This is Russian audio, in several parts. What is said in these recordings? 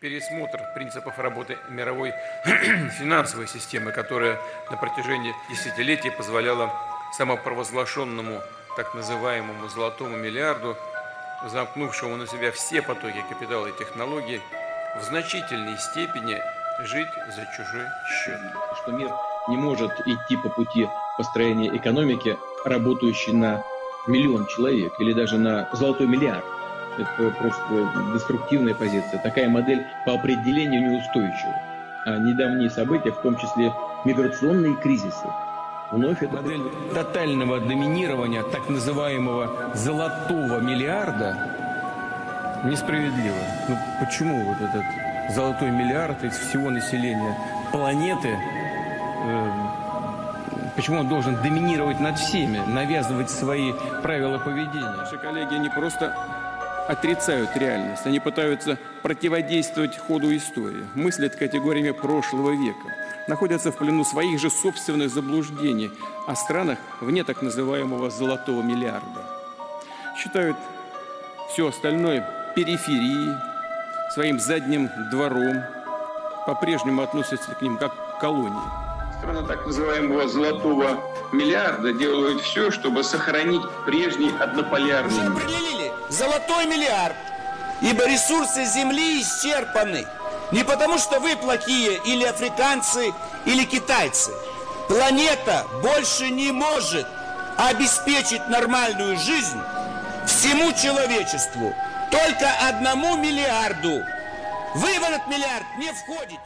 пересмотр принципов работы мировой финансовой системы, которая на протяжении десятилетий позволяла самопровозглашенному так называемому золотому миллиарду, замкнувшему на себя все потоки капитала и технологий, в значительной степени жить за чужой счет. Что мир не может идти по пути построения экономики, работающей на миллион человек или даже на золотой миллиард. Это просто деструктивная позиция. Такая модель по определению неустойчива. А недавние события, в том числе миграционные кризисы, вновь это... Модель тотального доминирования так называемого золотого миллиарда несправедлива. Ну почему вот этот золотой миллиард из всего населения планеты, э, почему он должен доминировать над всеми, навязывать свои правила поведения? Наши коллеги не просто отрицают реальность, они пытаются противодействовать ходу истории, мыслят категориями прошлого века, находятся в плену своих же собственных заблуждений о странах вне так называемого «золотого миллиарда». Считают все остальное периферией, своим задним двором, по-прежнему относятся к ним как к колонии. Страны так называемого «золотого миллиарда» делают все, чтобы сохранить прежний однополярный Уже определили золотой миллиард, ибо ресурсы Земли исчерпаны. Не потому, что вы плохие, или африканцы, или китайцы. Планета больше не может обеспечить нормальную жизнь всему человечеству, только одному миллиарду. Вы в этот миллиард не входите.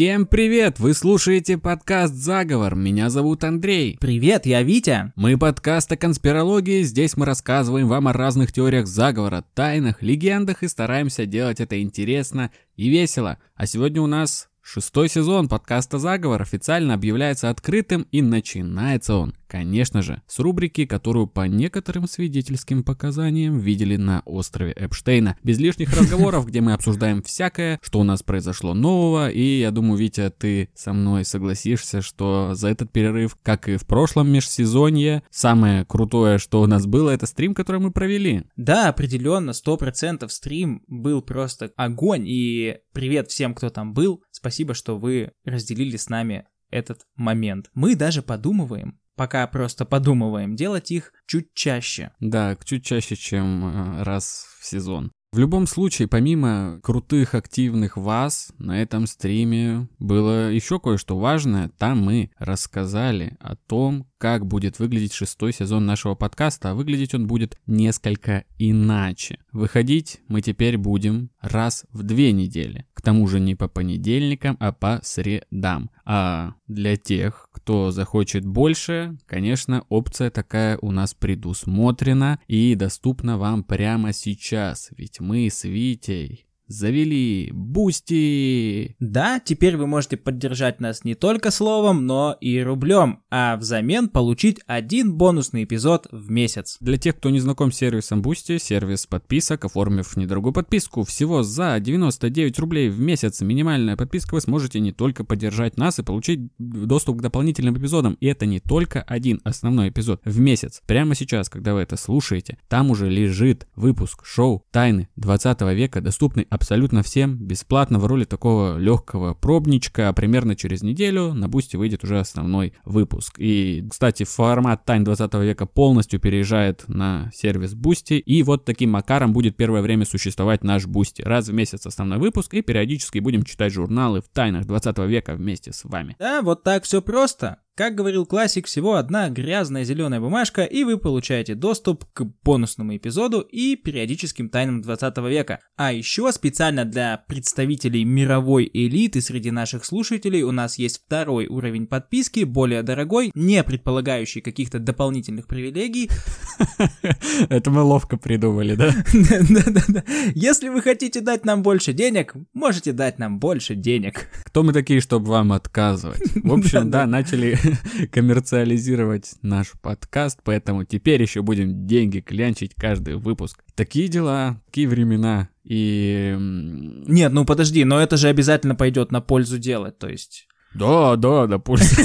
Всем привет! Вы слушаете подкаст «Заговор». Меня зовут Андрей. Привет, я Витя. Мы подкаст о конспирологии. Здесь мы рассказываем вам о разных теориях заговора, тайнах, легендах и стараемся делать это интересно и весело. А сегодня у нас шестой сезон подкаста «Заговор» официально объявляется открытым и начинается он, конечно же, с рубрики, которую по некоторым свидетельским показаниям видели на острове Эпштейна. Без лишних разговоров, где мы обсуждаем всякое, что у нас произошло нового, и я думаю, Витя, ты со мной согласишься, что за этот перерыв, как и в прошлом межсезонье, самое крутое, что у нас было, это стрим, который мы провели. Да, определенно, сто процентов стрим был просто огонь, и привет всем, кто там был. Спасибо, что вы разделили с нами этот момент. Мы даже подумываем, пока просто подумываем, делать их чуть чаще. Да, чуть чаще, чем э, раз в сезон. В любом случае, помимо крутых, активных вас, на этом стриме было еще кое-что важное. Там мы рассказали о том, как будет выглядеть шестой сезон нашего подкаста, а выглядеть он будет несколько иначе. Выходить мы теперь будем раз в две недели. К тому же не по понедельникам, а по средам. А для тех, кто захочет больше, конечно, опция такая у нас предусмотрена и доступна вам прямо сейчас. Ведь мы с Витей завели Boosty. Да, теперь вы можете поддержать нас не только словом, но и рублем, а взамен получить один бонусный эпизод в месяц. Для тех, кто не знаком с сервисом Boosty, сервис подписок, оформив недорогую подписку, всего за 99 рублей в месяц минимальная подписка, вы сможете не только поддержать нас и получить доступ к дополнительным эпизодам. И это не только один основной эпизод в месяц. Прямо сейчас, когда вы это слушаете, там уже лежит выпуск шоу «Тайны 20 века», доступный абсолютно всем, бесплатно в роли такого легкого пробничка, примерно через неделю на Boosty выйдет уже основной выпуск. И, кстати, формат Тайн 20 века полностью переезжает на сервис Boosty, и вот таким макаром будет первое время существовать наш Boosty. Раз в месяц основной выпуск, и периодически будем читать журналы в Тайнах 20 века вместе с вами. Да, вот так все просто. Как говорил классик, всего одна грязная зеленая бумажка, и вы получаете доступ к бонусному эпизоду и периодическим тайнам 20 века. А еще специально для представителей мировой элиты среди наших слушателей у нас есть второй уровень подписки, более дорогой, не предполагающий каких-то дополнительных привилегий. Это мы ловко придумали, да? Да-да-да. Если вы хотите дать нам больше денег, можете дать нам больше денег. Кто мы такие, чтобы вам отказывать? В общем, да, начали коммерциализировать наш подкаст, поэтому теперь еще будем деньги клянчить каждый выпуск. Такие дела, такие времена. И... Нет, ну подожди, но это же обязательно пойдет на пользу дела, то есть... Да, да, на пользу.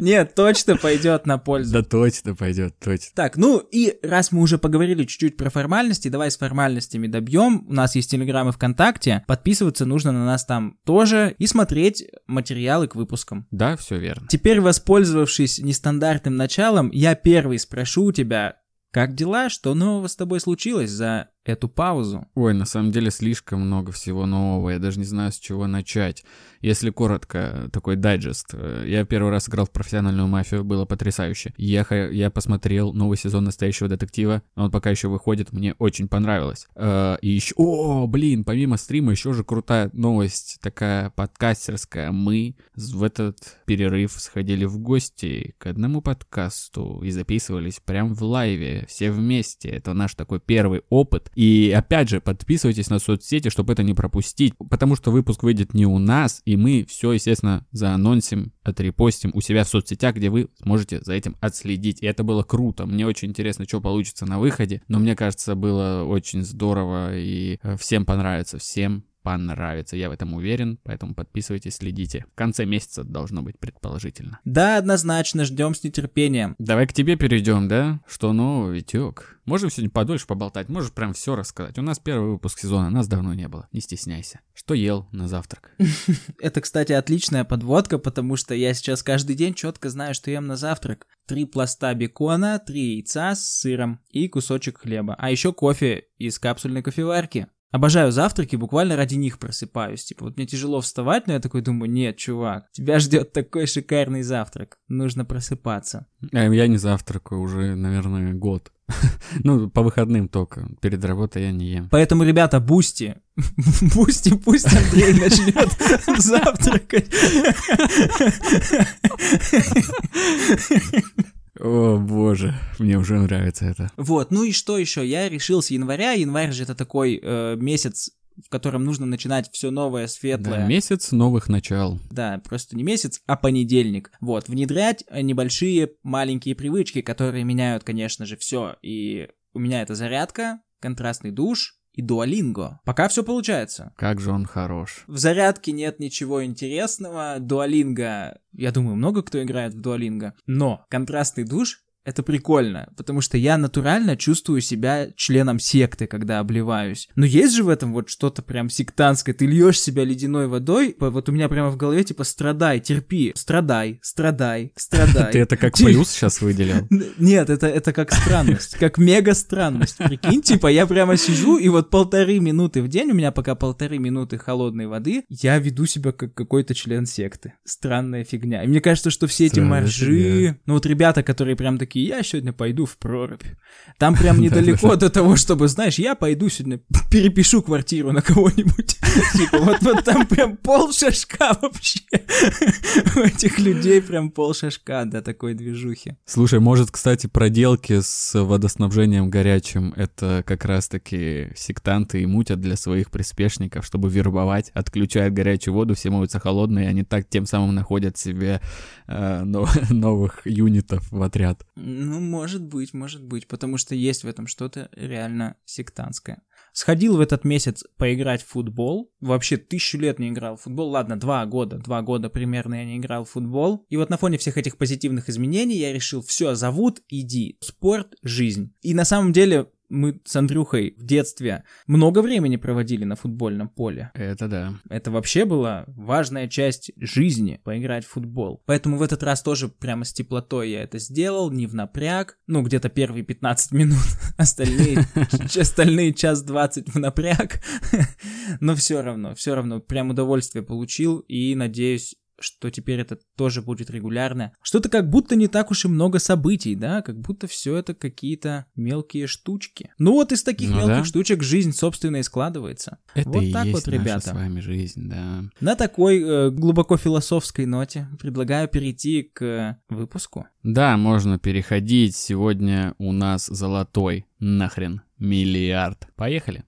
Нет, точно пойдет на пользу. Да точно пойдет, точно. Так, ну и раз мы уже поговорили чуть-чуть про формальности, давай с формальностями добьем. У нас есть Телеграм и ВКонтакте. Подписываться нужно на нас там тоже и смотреть материалы к выпускам. Да, все верно. Теперь, воспользовавшись нестандартным началом, я первый спрошу у тебя, как дела? Что нового с тобой случилось за эту паузу? Ой, на самом деле слишком много всего нового, я даже не знаю, с чего начать. Если коротко, такой дайджест. Я первый раз играл в профессиональную мафию, было потрясающе. Я, я посмотрел новый сезон «Настоящего детектива», он пока еще выходит, мне очень понравилось. Э, и еще... О, блин, помимо стрима еще же крутая новость, такая подкастерская. Мы в этот перерыв сходили в гости к одному подкасту и записывались прям в лайве, все вместе. Это наш такой первый опыт. И опять же, подписывайтесь на соцсети, чтобы это не пропустить, потому что выпуск выйдет не у нас, и мы все, естественно, заанонсим, отрепостим у себя в соцсетях, где вы сможете за этим отследить. И это было круто. Мне очень интересно, что получится на выходе, но мне кажется, было очень здорово, и э, всем понравится, всем понравится. Я в этом уверен, поэтому подписывайтесь, следите. В конце месяца должно быть предположительно. Да, однозначно, ждем с нетерпением. Давай к тебе перейдем, да? Что нового, Витек? Можем сегодня подольше поболтать, можешь прям все рассказать. У нас первый выпуск сезона, нас давно не было, не стесняйся. Что ел на завтрак? Это, кстати, отличная подводка, потому что я сейчас каждый день четко знаю, что ем на завтрак. Три пласта бекона, три яйца с сыром и кусочек хлеба. А еще кофе из капсульной кофеварки. Обожаю завтраки, буквально ради них просыпаюсь. Типа, вот мне тяжело вставать, но я такой думаю, нет, чувак, тебя ждет такой шикарный завтрак. Нужно просыпаться. А я не завтракаю уже, наверное, год. ну, по выходным только. Перед работой я не ем. Поэтому, ребята, Boosty. Boosty, пусть Андрей начнет завтракать. О, боже, мне уже нравится это. Вот, ну и что еще? Я решил с января. Январь же это такой э, месяц в котором нужно начинать все новое, светлое. Да, месяц новых начал. Да, просто не месяц, а понедельник. Вот, внедрять небольшие маленькие привычки, которые меняют, конечно же, все. И у меня это зарядка, контрастный душ, и Дуалинго. Пока все получается. Как же он хорош. В зарядке нет ничего интересного. Дуалинго, я думаю, много кто играет в Дуалинго. Но контрастный душ это прикольно, потому что я натурально чувствую себя членом секты, когда обливаюсь. Но есть же в этом вот что-то прям сектантское. Ты льешь себя ледяной водой, вот у меня прямо в голове типа страдай, терпи, страдай, страдай, страдай. Ты это как плюс сейчас выделил? Нет, это, это как странность, как мега странность. Прикинь, типа я прямо сижу, и вот полторы минуты в день, у меня пока полторы минуты холодной воды, я веду себя как какой-то член секты. Странная фигня. И мне кажется, что все эти моржи, ну вот ребята, которые прям такие такие, я сегодня пойду в прорубь. Там прям недалеко до того, чтобы, знаешь, я пойду сегодня перепишу квартиру на кого-нибудь. Типа, вот, там прям пол шашка вообще. У этих людей прям пол шашка, да, такой движухи. Слушай, может, кстати, проделки с водоснабжением горячим, это как раз-таки сектанты и мутят для своих приспешников, чтобы вербовать, отключают горячую воду, все моются холодные, и они так тем самым находят себе э, новых юнитов в отряд. Ну, может быть, может быть, потому что есть в этом что-то реально сектантское. Сходил в этот месяц поиграть в футбол. Вообще тысячу лет не играл в футбол. Ладно, два года. Два года примерно я не играл в футбол. И вот на фоне всех этих позитивных изменений я решил, все, зовут, иди. Спорт, жизнь. И на самом деле мы с Андрюхой в детстве много времени проводили на футбольном поле. Это да. Это вообще была важная часть жизни, поиграть в футбол. Поэтому в этот раз тоже прямо с теплотой я это сделал, не в напряг. Ну, где-то первые 15 минут, остальные, остальные час 20 в напряг. Но все равно, все равно прям удовольствие получил и надеюсь, что теперь это тоже будет регулярно. Что-то как будто не так уж и много событий, да, как будто все это какие-то мелкие штучки. Ну вот из таких ну, мелких да. штучек жизнь, собственно, и складывается. Это вот и так есть вот, ребята. Наша с вами жизнь, да. На такой э, глубоко философской ноте предлагаю перейти к выпуску. Да, можно переходить. Сегодня у нас золотой нахрен миллиард. Поехали.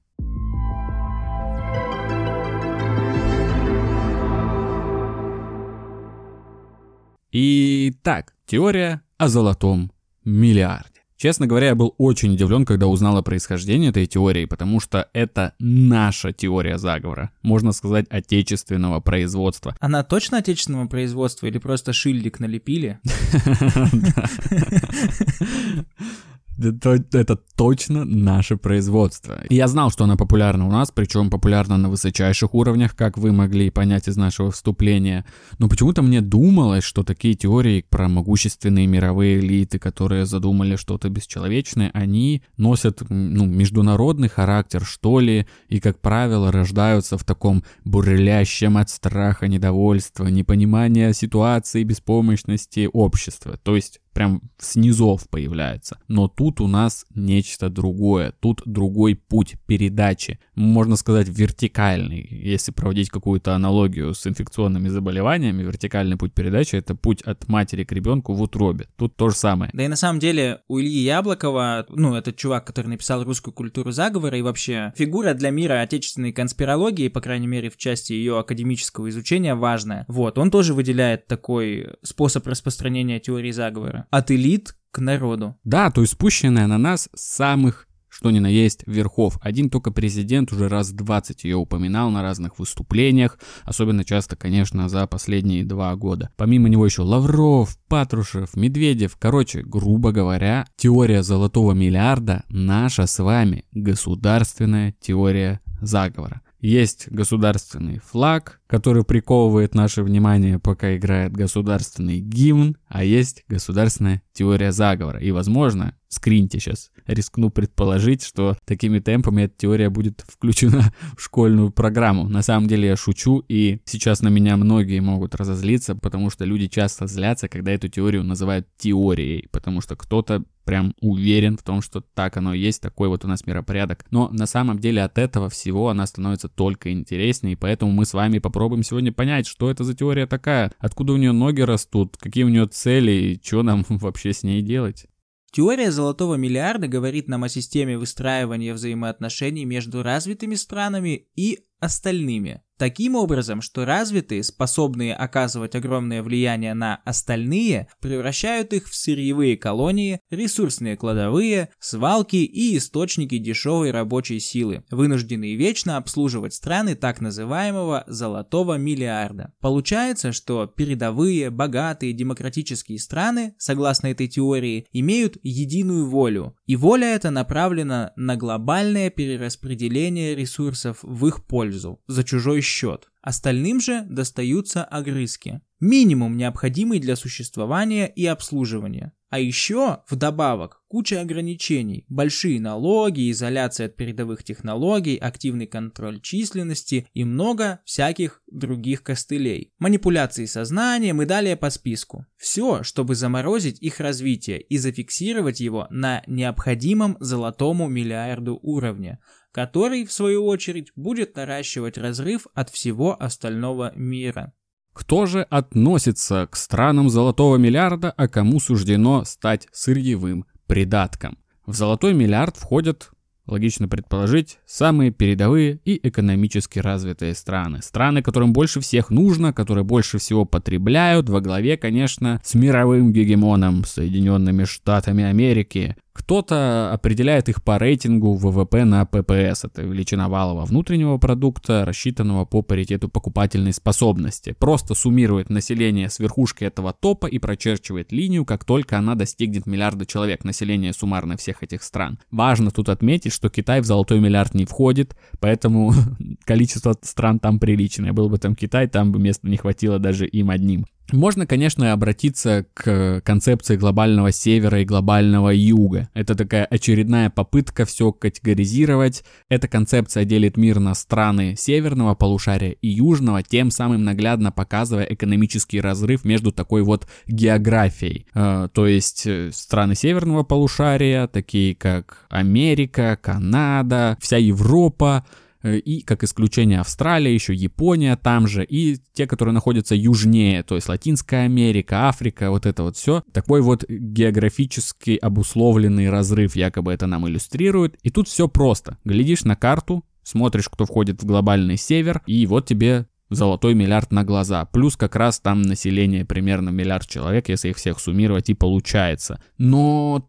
Итак, теория о золотом миллиарде. Честно говоря, я был очень удивлен, когда узнал о происхождении этой теории, потому что это наша теория заговора. Можно сказать, отечественного производства. Она точно отечественного производства или просто шильдик налепили? Это, это точно наше производство. И я знал, что она популярна у нас, причем популярна на высочайших уровнях, как вы могли понять из нашего вступления. Но почему-то мне думалось, что такие теории про могущественные мировые элиты, которые задумали что-то бесчеловечное, они носят ну, международный характер, что ли, и, как правило, рождаются в таком бурлящем от страха, недовольства, непонимания ситуации, беспомощности общества. То есть прям снизов появляется. Но тут у нас нечто другое, тут другой путь передачи, можно сказать вертикальный. Если проводить какую-то аналогию с инфекционными заболеваниями, вертикальный путь передачи это путь от матери к ребенку в утробе. Тут то же самое. Да и на самом деле у Ильи Яблокова, ну, этот чувак, который написал русскую культуру заговора и вообще фигура для мира отечественной конспирологии, по крайней мере в части ее академического изучения, важная. Вот, он тоже выделяет такой способ распространения теории заговора от элит к народу. Да, то есть спущенная на нас самых что ни на есть верхов. Один только президент уже раз 20 ее упоминал на разных выступлениях, особенно часто, конечно, за последние два года. Помимо него еще Лавров, Патрушев, Медведев. Короче, грубо говоря, теория золотого миллиарда наша с вами государственная теория заговора. Есть государственный флаг, который приковывает наше внимание, пока играет государственный гимн, а есть государственная теория заговора. И, возможно, скриньте сейчас, рискну предположить, что такими темпами эта теория будет включена в школьную программу. На самом деле я шучу, и сейчас на меня многие могут разозлиться, потому что люди часто злятся, когда эту теорию называют теорией, потому что кто-то прям уверен в том, что так оно и есть, такой вот у нас миропорядок. Но на самом деле от этого всего она становится только интереснее, и поэтому мы с вами попробуем сегодня понять, что это за теория такая, откуда у нее ноги растут, какие у нее цели и что нам вообще с ней делать. Теория золотого миллиарда говорит нам о системе выстраивания взаимоотношений между развитыми странами и остальными. Таким образом, что развитые, способные оказывать огромное влияние на остальные, превращают их в сырьевые колонии, ресурсные кладовые, свалки и источники дешевой рабочей силы, вынужденные вечно обслуживать страны так называемого «золотого миллиарда». Получается, что передовые, богатые, демократические страны, согласно этой теории, имеют единую волю, и воля эта направлена на глобальное перераспределение ресурсов в их пользу, за чужой счет. Остальным же достаются огрызки. Минимум, необходимый для существования и обслуживания. А еще, вдобавок, куча ограничений, большие налоги, изоляция от передовых технологий, активный контроль численности и много всяких других костылей. Манипуляции сознанием и далее по списку. Все, чтобы заморозить их развитие и зафиксировать его на необходимом золотому миллиарду уровня, который, в свою очередь, будет наращивать разрыв от всего остального мира. Кто же относится к странам золотого миллиарда, а кому суждено стать сырьевым придатком? В золотой миллиард входят Логично предположить, самые передовые и экономически развитые страны. Страны, которым больше всех нужно, которые больше всего потребляют, во главе, конечно, с мировым гегемоном Соединенными Штатами Америки. Кто-то определяет их по рейтингу ВВП на ППС, это величина валового внутреннего продукта, рассчитанного по паритету покупательной способности. Просто суммирует население с верхушки этого топа и прочерчивает линию, как только она достигнет миллиарда человек, население суммарно всех этих стран. Важно тут отметить, что Китай в золотой миллиард не входит, поэтому количество стран там приличное. Был бы там Китай, там бы места не хватило даже им одним. Можно, конечно, обратиться к концепции глобального севера и глобального юга. Это такая очередная попытка все категоризировать. Эта концепция делит мир на страны северного полушария и южного, тем самым наглядно показывая экономический разрыв между такой вот географией. Э, то есть э, страны северного полушария, такие как Америка, Канада, вся Европа, и, как исключение, Австралия, еще Япония там же, и те, которые находятся южнее, то есть Латинская Америка, Африка, вот это вот все. Такой вот географически обусловленный разрыв якобы это нам иллюстрирует. И тут все просто. Глядишь на карту, смотришь, кто входит в глобальный север, и вот тебе золотой миллиард на глаза. Плюс как раз там население примерно миллиард человек, если их всех суммировать, и получается. Но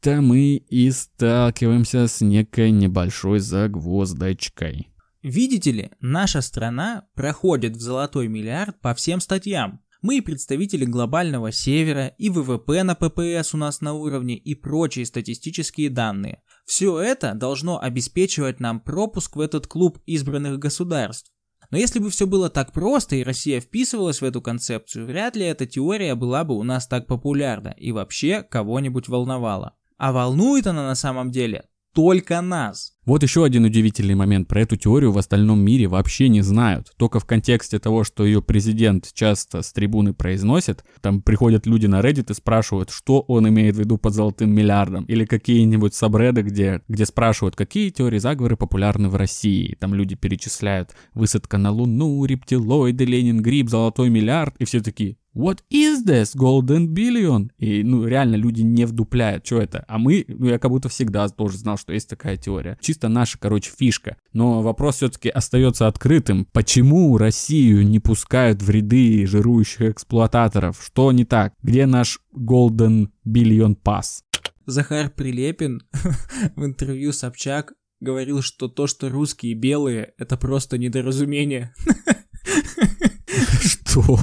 тут-то мы и сталкиваемся с некой небольшой загвоздочкой. Видите ли, наша страна проходит в золотой миллиард по всем статьям. Мы и представители глобального севера, и ВВП на ППС у нас на уровне, и прочие статистические данные. Все это должно обеспечивать нам пропуск в этот клуб избранных государств. Но если бы все было так просто и Россия вписывалась в эту концепцию, вряд ли эта теория была бы у нас так популярна и вообще кого-нибудь волновала. А волнует она на самом деле только нас. Вот еще один удивительный момент. Про эту теорию в остальном мире вообще не знают. Только в контексте того, что ее президент часто с трибуны произносит, там приходят люди на Reddit и спрашивают, что он имеет в виду под золотым миллиардом. Или какие-нибудь сабреды, где, где спрашивают, какие теории заговора популярны в России. Там люди перечисляют высадка на Луну, рептилоиды, Ленин Гриб, золотой миллиард. И все такие, What is this golden billion? И, ну, реально люди не вдупляют, что это. А мы, ну, я как будто всегда тоже знал, что есть такая теория. Чисто наша, короче, фишка. Но вопрос все-таки остается открытым. Почему Россию не пускают в ряды жирующих эксплуататоров? Что не так? Где наш golden billion pass? Захар Прилепин в интервью Собчак говорил, что то, что русские белые, это просто недоразумение. Что?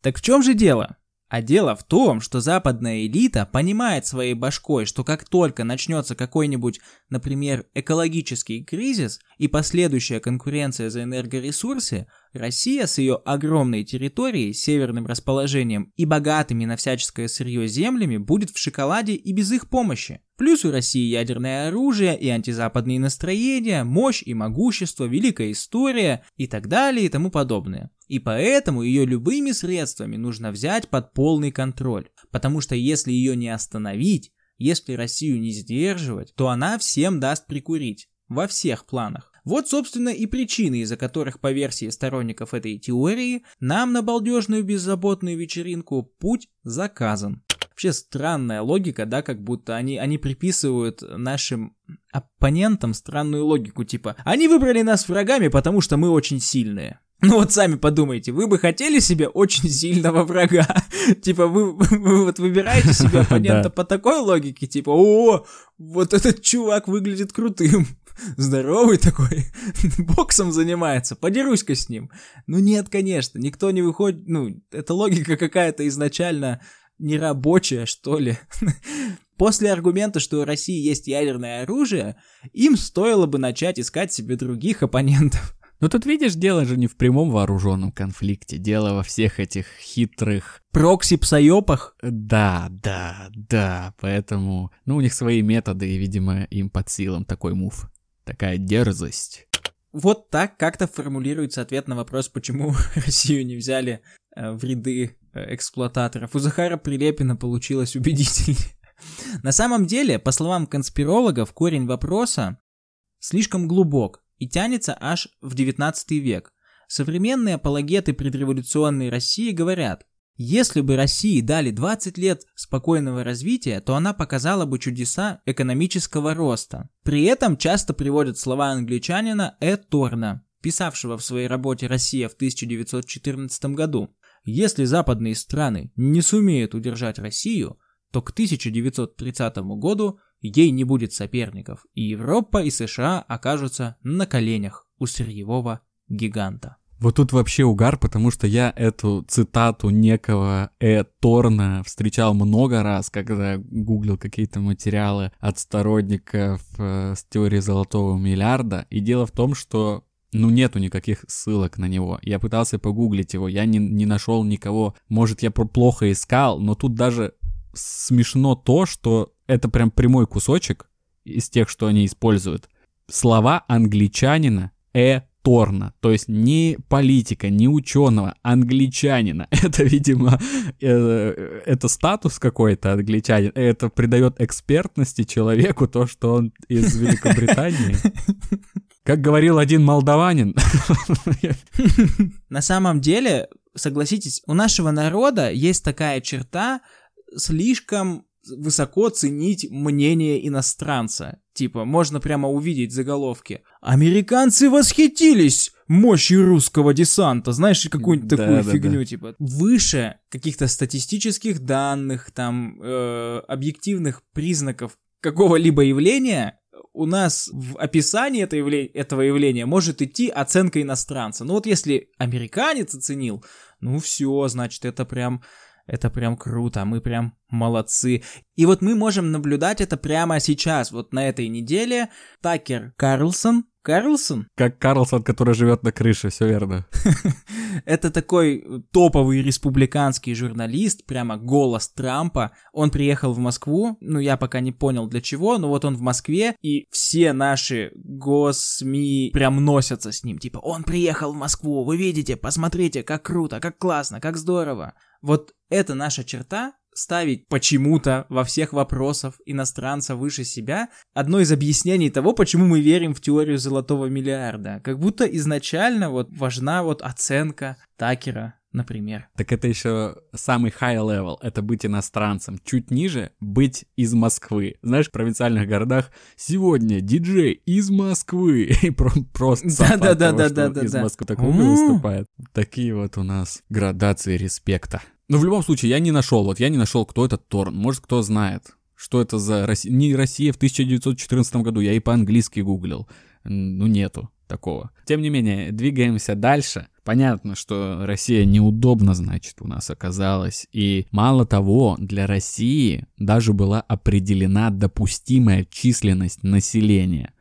Так в чем же дело? А дело в том, что западная элита понимает своей башкой, что как только начнется какой-нибудь, например, экологический кризис и последующая конкуренция за энергоресурсы, Россия с ее огромной территорией, северным расположением и богатыми на всяческое сырье землями будет в шоколаде и без их помощи. Плюс у России ядерное оружие и антизападные настроения, мощь и могущество, великая история и так далее и тому подобное. И поэтому ее любыми средствами нужно взять под полный контроль. Потому что если ее не остановить, если Россию не сдерживать, то она всем даст прикурить. Во всех планах. Вот, собственно, и причины, из-за которых, по версии сторонников этой теории, нам на балдежную беззаботную вечеринку путь заказан. Вообще странная логика, да, как будто они, они приписывают нашим оппонентам странную логику, типа «Они выбрали нас врагами, потому что мы очень сильные». Ну вот сами подумайте, вы бы хотели себе очень сильного врага? типа вы, вы вот выбираете себе оппонента по такой логике, типа «О, вот этот чувак выглядит крутым, здоровый такой, боксом занимается, подерусь-ка с ним». Ну нет, конечно, никто не выходит, ну, эта логика какая-то изначально нерабочая, что ли. После аргумента, что у России есть ядерное оружие, им стоило бы начать искать себе других оппонентов. Ну тут видишь, дело же не в прямом вооруженном конфликте, дело во всех этих хитрых... Прокси-псоёпах? Да, да, да, поэтому... Ну у них свои методы, и, видимо, им под силам такой мув. Такая дерзость. Вот так как-то формулируется ответ на вопрос, почему Россию не взяли э, в ряды эксплуататоров. У Захара Прилепина получилось убедительнее. На самом деле, по словам конспирологов, корень вопроса слишком глубок и тянется аж в 19 век. Современные апологеты предреволюционной России говорят, если бы России дали 20 лет спокойного развития, то она показала бы чудеса экономического роста. При этом часто приводят слова англичанина Э. Торна, писавшего в своей работе «Россия» в 1914 году. Если западные страны не сумеют удержать Россию, то к 1930 году ей не будет соперников, и Европа и США окажутся на коленях у сырьевого гиганта. Вот тут вообще угар, потому что я эту цитату некого Э. Торна встречал много раз, когда гуглил какие-то материалы от сторонников э, с теорией золотого миллиарда. И дело в том, что ну, нету никаких ссылок на него. Я пытался погуглить его, я не, не нашел никого. Может, я плохо искал, но тут даже смешно то, что это прям прямой кусочек из тех, что они используют. Слова англичанина Э. Торна, то есть не политика, не ученого, англичанина. Это, видимо, э, это статус какой-то англичанин. Это придает экспертности человеку то, что он из Великобритании. Как говорил один молдаванин. На самом деле, согласитесь, у нашего народа есть такая черта слишком высоко ценить мнение иностранца. Типа, можно прямо увидеть заголовки. Американцы восхитились мощью русского десанта. Знаешь, какую-нибудь Да, такую да, фигню, да. типа. Выше каких-то статистических данных, там, э, объективных признаков какого-либо явления, у нас в описании это явле- этого явления может идти оценка иностранца. Ну вот если американец оценил, ну все, значит это прям это прям круто, мы прям молодцы. И вот мы можем наблюдать это прямо сейчас, вот на этой неделе. Такер Карлсон, Карлсон? Как Карлсон, который живет на крыше, все верно. Это такой топовый республиканский журналист, прямо голос Трампа. Он приехал в Москву, ну я пока не понял для чего, но вот он в Москве, и все наши госсми прям носятся с ним. Типа, он приехал в Москву, вы видите, посмотрите, как круто, как классно, как здорово. Вот это наша черта, ставить почему-то во всех вопросах иностранца выше себя, одно из объяснений того, почему мы верим в теорию золотого миллиарда. Как будто изначально вот важна вот оценка Такера, например. Так это еще самый high level, это быть иностранцем. Чуть ниже быть из Москвы. Знаешь, в провинциальных городах сегодня диджей из Москвы. И про- просто сам факт того, что Да-да-да-да-да-да. из Москвы такой М. выступает. Такие вот у нас градации респекта. Но в любом случае, я не нашел, вот я не нашел, кто этот Торн. Может, кто знает, что это за Россия. Не Россия в 1914 году, я и по-английски гуглил. Ну, нету такого. Тем не менее, двигаемся дальше. Понятно, что Россия неудобно, значит, у нас оказалась. И мало того, для России даже была определена допустимая численность населения.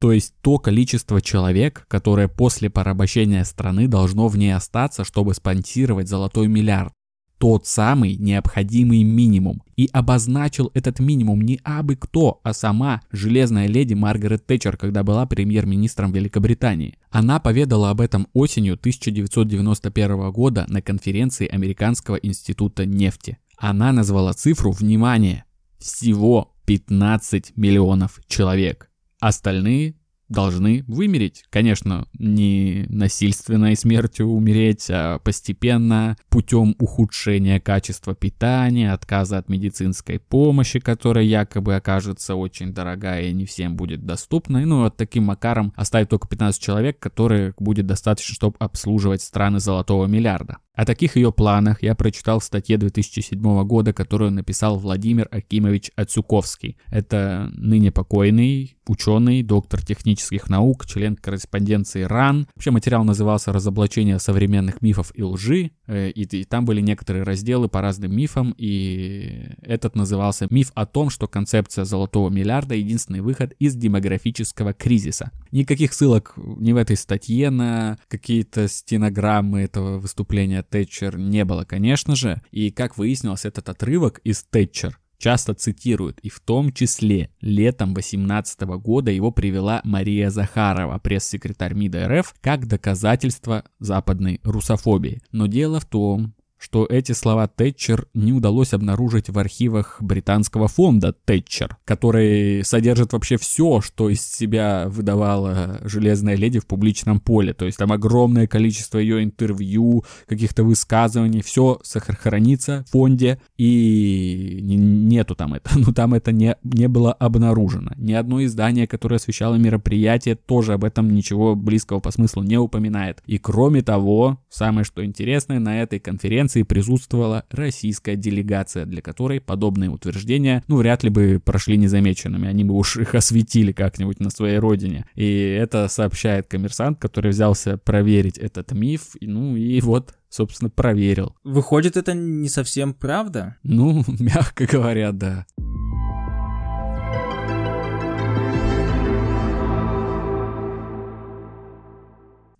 То есть то количество человек, которое после порабощения страны должно в ней остаться, чтобы спонсировать золотой миллиард. Тот самый необходимый минимум. И обозначил этот минимум не абы кто, а сама железная леди Маргарет Тэтчер, когда была премьер-министром Великобритании. Она поведала об этом осенью 1991 года на конференции Американского института нефти. Она назвала цифру, внимание, всего 15 миллионов человек. Остальные должны вымереть. Конечно, не насильственной смертью умереть, а постепенно путем ухудшения качества питания, отказа от медицинской помощи, которая якобы окажется очень дорогая и не всем будет доступна. Ну, вот таким макаром оставить только 15 человек, которые будет достаточно, чтобы обслуживать страны золотого миллиарда. О таких ее планах я прочитал в статье 2007 года, которую написал Владимир Акимович Ацюковский. Это ныне покойный ученый, доктор технических наук, член корреспонденции РАН. Вообще материал назывался «Разоблачение современных мифов и лжи», э, и, и там были некоторые разделы по разным мифам, и этот назывался «Миф о том, что концепция золотого миллиарда – единственный выход из демографического кризиса». Никаких ссылок ни в этой статье на какие-то стенограммы этого выступления Тэтчер не было, конечно же. И, как выяснилось, этот отрывок из Тэтчер часто цитируют, и в том числе летом 2018 года его привела Мария Захарова, пресс-секретарь МИДа РФ, как доказательство западной русофобии. Но дело в том, что эти слова Тэтчер не удалось обнаружить в архивах британского фонда Тэтчер, который содержит вообще все, что из себя выдавала Железная Леди в публичном поле. То есть там огромное количество ее интервью, каких-то высказываний, все сохранится в фонде, и не- нету там это. Ну там это не, не было обнаружено. Ни одно издание, которое освещало мероприятие, тоже об этом ничего близкого по смыслу не упоминает. И кроме того, самое что интересное, на этой конференции присутствовала российская делегация, для которой подобные утверждения, ну, вряд ли бы прошли незамеченными. Они бы уж их осветили как-нибудь на своей родине. И это сообщает коммерсант, который взялся проверить этот миф. Ну и вот собственно, проверил. Выходит, это не совсем правда? Ну, мягко говоря, да.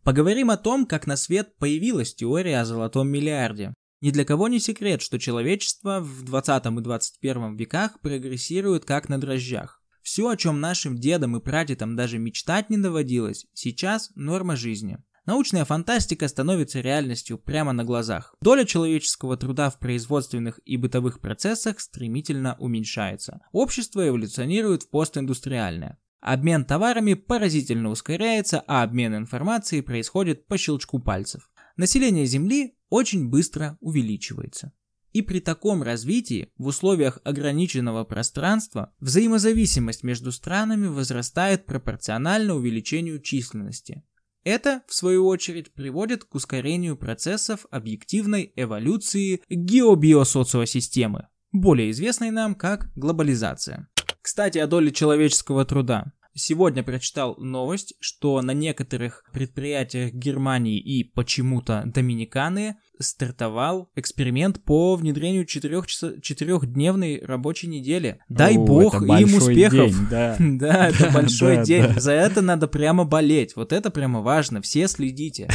Поговорим о том, как на свет появилась теория о золотом миллиарде. Ни для кого не секрет, что человечество в 20 и 21 веках прогрессирует как на дрожжах. Все, о чем нашим дедам и прадедам даже мечтать не доводилось, сейчас норма жизни. Научная фантастика становится реальностью прямо на глазах. Доля человеческого труда в производственных и бытовых процессах стремительно уменьшается. Общество эволюционирует в постиндустриальное. Обмен товарами поразительно ускоряется, а обмен информацией происходит по щелчку пальцев. Население Земли очень быстро увеличивается. И при таком развитии, в условиях ограниченного пространства, взаимозависимость между странами возрастает пропорционально увеличению численности. Это, в свою очередь, приводит к ускорению процессов объективной эволюции геобиосоциосистемы, более известной нам как глобализация. Кстати, о доле человеческого труда. Сегодня прочитал новость, что на некоторых предприятиях Германии и почему-то Доминиканы стартовал эксперимент по внедрению четырех четырехдневной рабочей недели. Дай О, бог им успехов. день, да. Да, это большой день. За это надо прямо болеть. Вот это прямо важно. Все следите.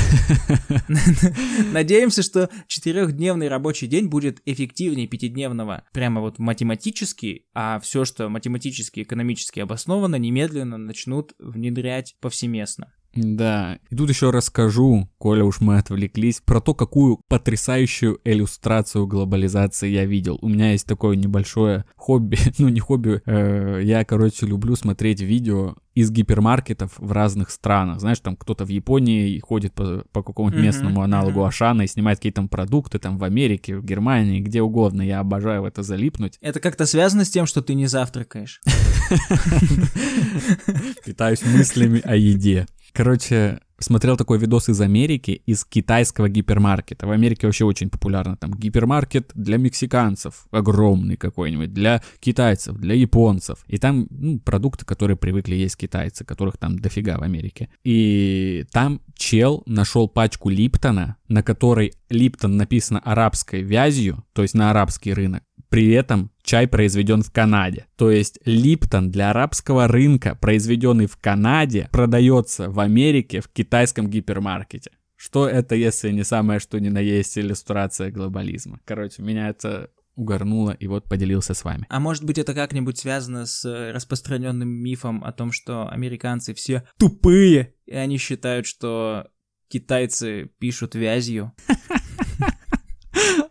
Надеемся, что четырехдневный рабочий день будет эффективнее пятидневного. Прямо вот математически, а все, что математически, экономически обосновано, немедленно начнут внедрять повсеместно. Да, и тут еще расскажу, коля уж мы отвлеклись, про то, какую потрясающую иллюстрацию глобализации я видел. У меня есть такое небольшое хобби, ну не хобби, э, я, короче, люблю смотреть видео из гипермаркетов в разных странах. Знаешь, там кто-то в Японии ходит по, по какому-нибудь местному аналогу мгм. Ашана и снимает какие-то там продукты, там в Америке, в Германии, где угодно. Я обожаю в это залипнуть. Это как-то связано с тем, что ты не завтракаешь. Питаюсь мыслями о еде. Короче, смотрел такой видос из Америки, из китайского гипермаркета. В Америке вообще очень популярно. Там гипермаркет для мексиканцев, огромный какой-нибудь, для китайцев, для японцев. И там ну, продукты, которые привыкли есть китайцы, которых там дофига в Америке. И там чел нашел пачку Липтона, на которой Липтон написано арабской вязью, то есть на арабский рынок. При этом чай произведен в Канаде. То есть Липтон для арабского рынка, произведенный в Канаде, продается в Америке в китайском гипермаркете. Что это, если не самое что ни на есть иллюстрация глобализма? Короче, меня это угорнуло и вот поделился с вами. А может быть это как-нибудь связано с э, распространенным мифом о том, что американцы все тупые, и они считают, что китайцы пишут вязью?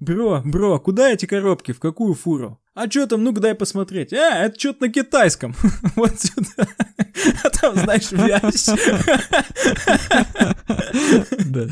Бро, бро, куда эти коробки? В какую фуру? А чё там, ну-ка дай посмотреть. А, это что-то на китайском. Вот сюда. А там, знаешь, вязь. Да.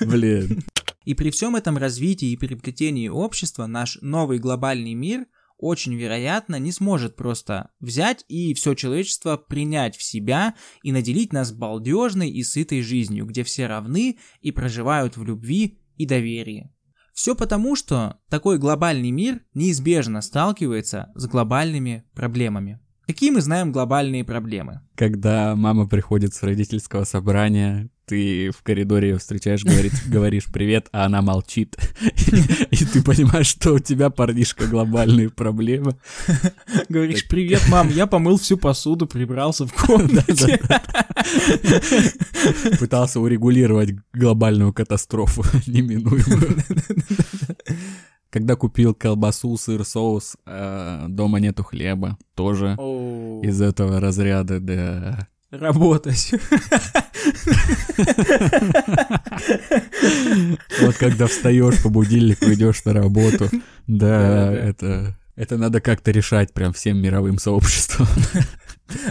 Блин. И при всем этом развитии и переплетении общества наш новый глобальный мир очень вероятно не сможет просто взять и все человечество принять в себя и наделить нас балдежной и сытой жизнью, где все равны и проживают в любви и доверии. Все потому, что такой глобальный мир неизбежно сталкивается с глобальными проблемами. Какие мы знаем глобальные проблемы? Когда мама приходит с родительского собрания, ты в коридоре встречаешь, говорит, говоришь привет, а она молчит. И ты понимаешь, что у тебя, парнишка, глобальные проблемы. Говоришь, привет, мам, я помыл всю посуду, прибрался в комнате. Пытался урегулировать глобальную катастрофу неминуемую. Когда купил колбасу, сыр, соус, а дома нету хлеба, тоже из этого разряда, да. Работать. Вот когда встаешь по будильнику, идешь на работу, да, это это надо как-то решать прям всем мировым сообществом.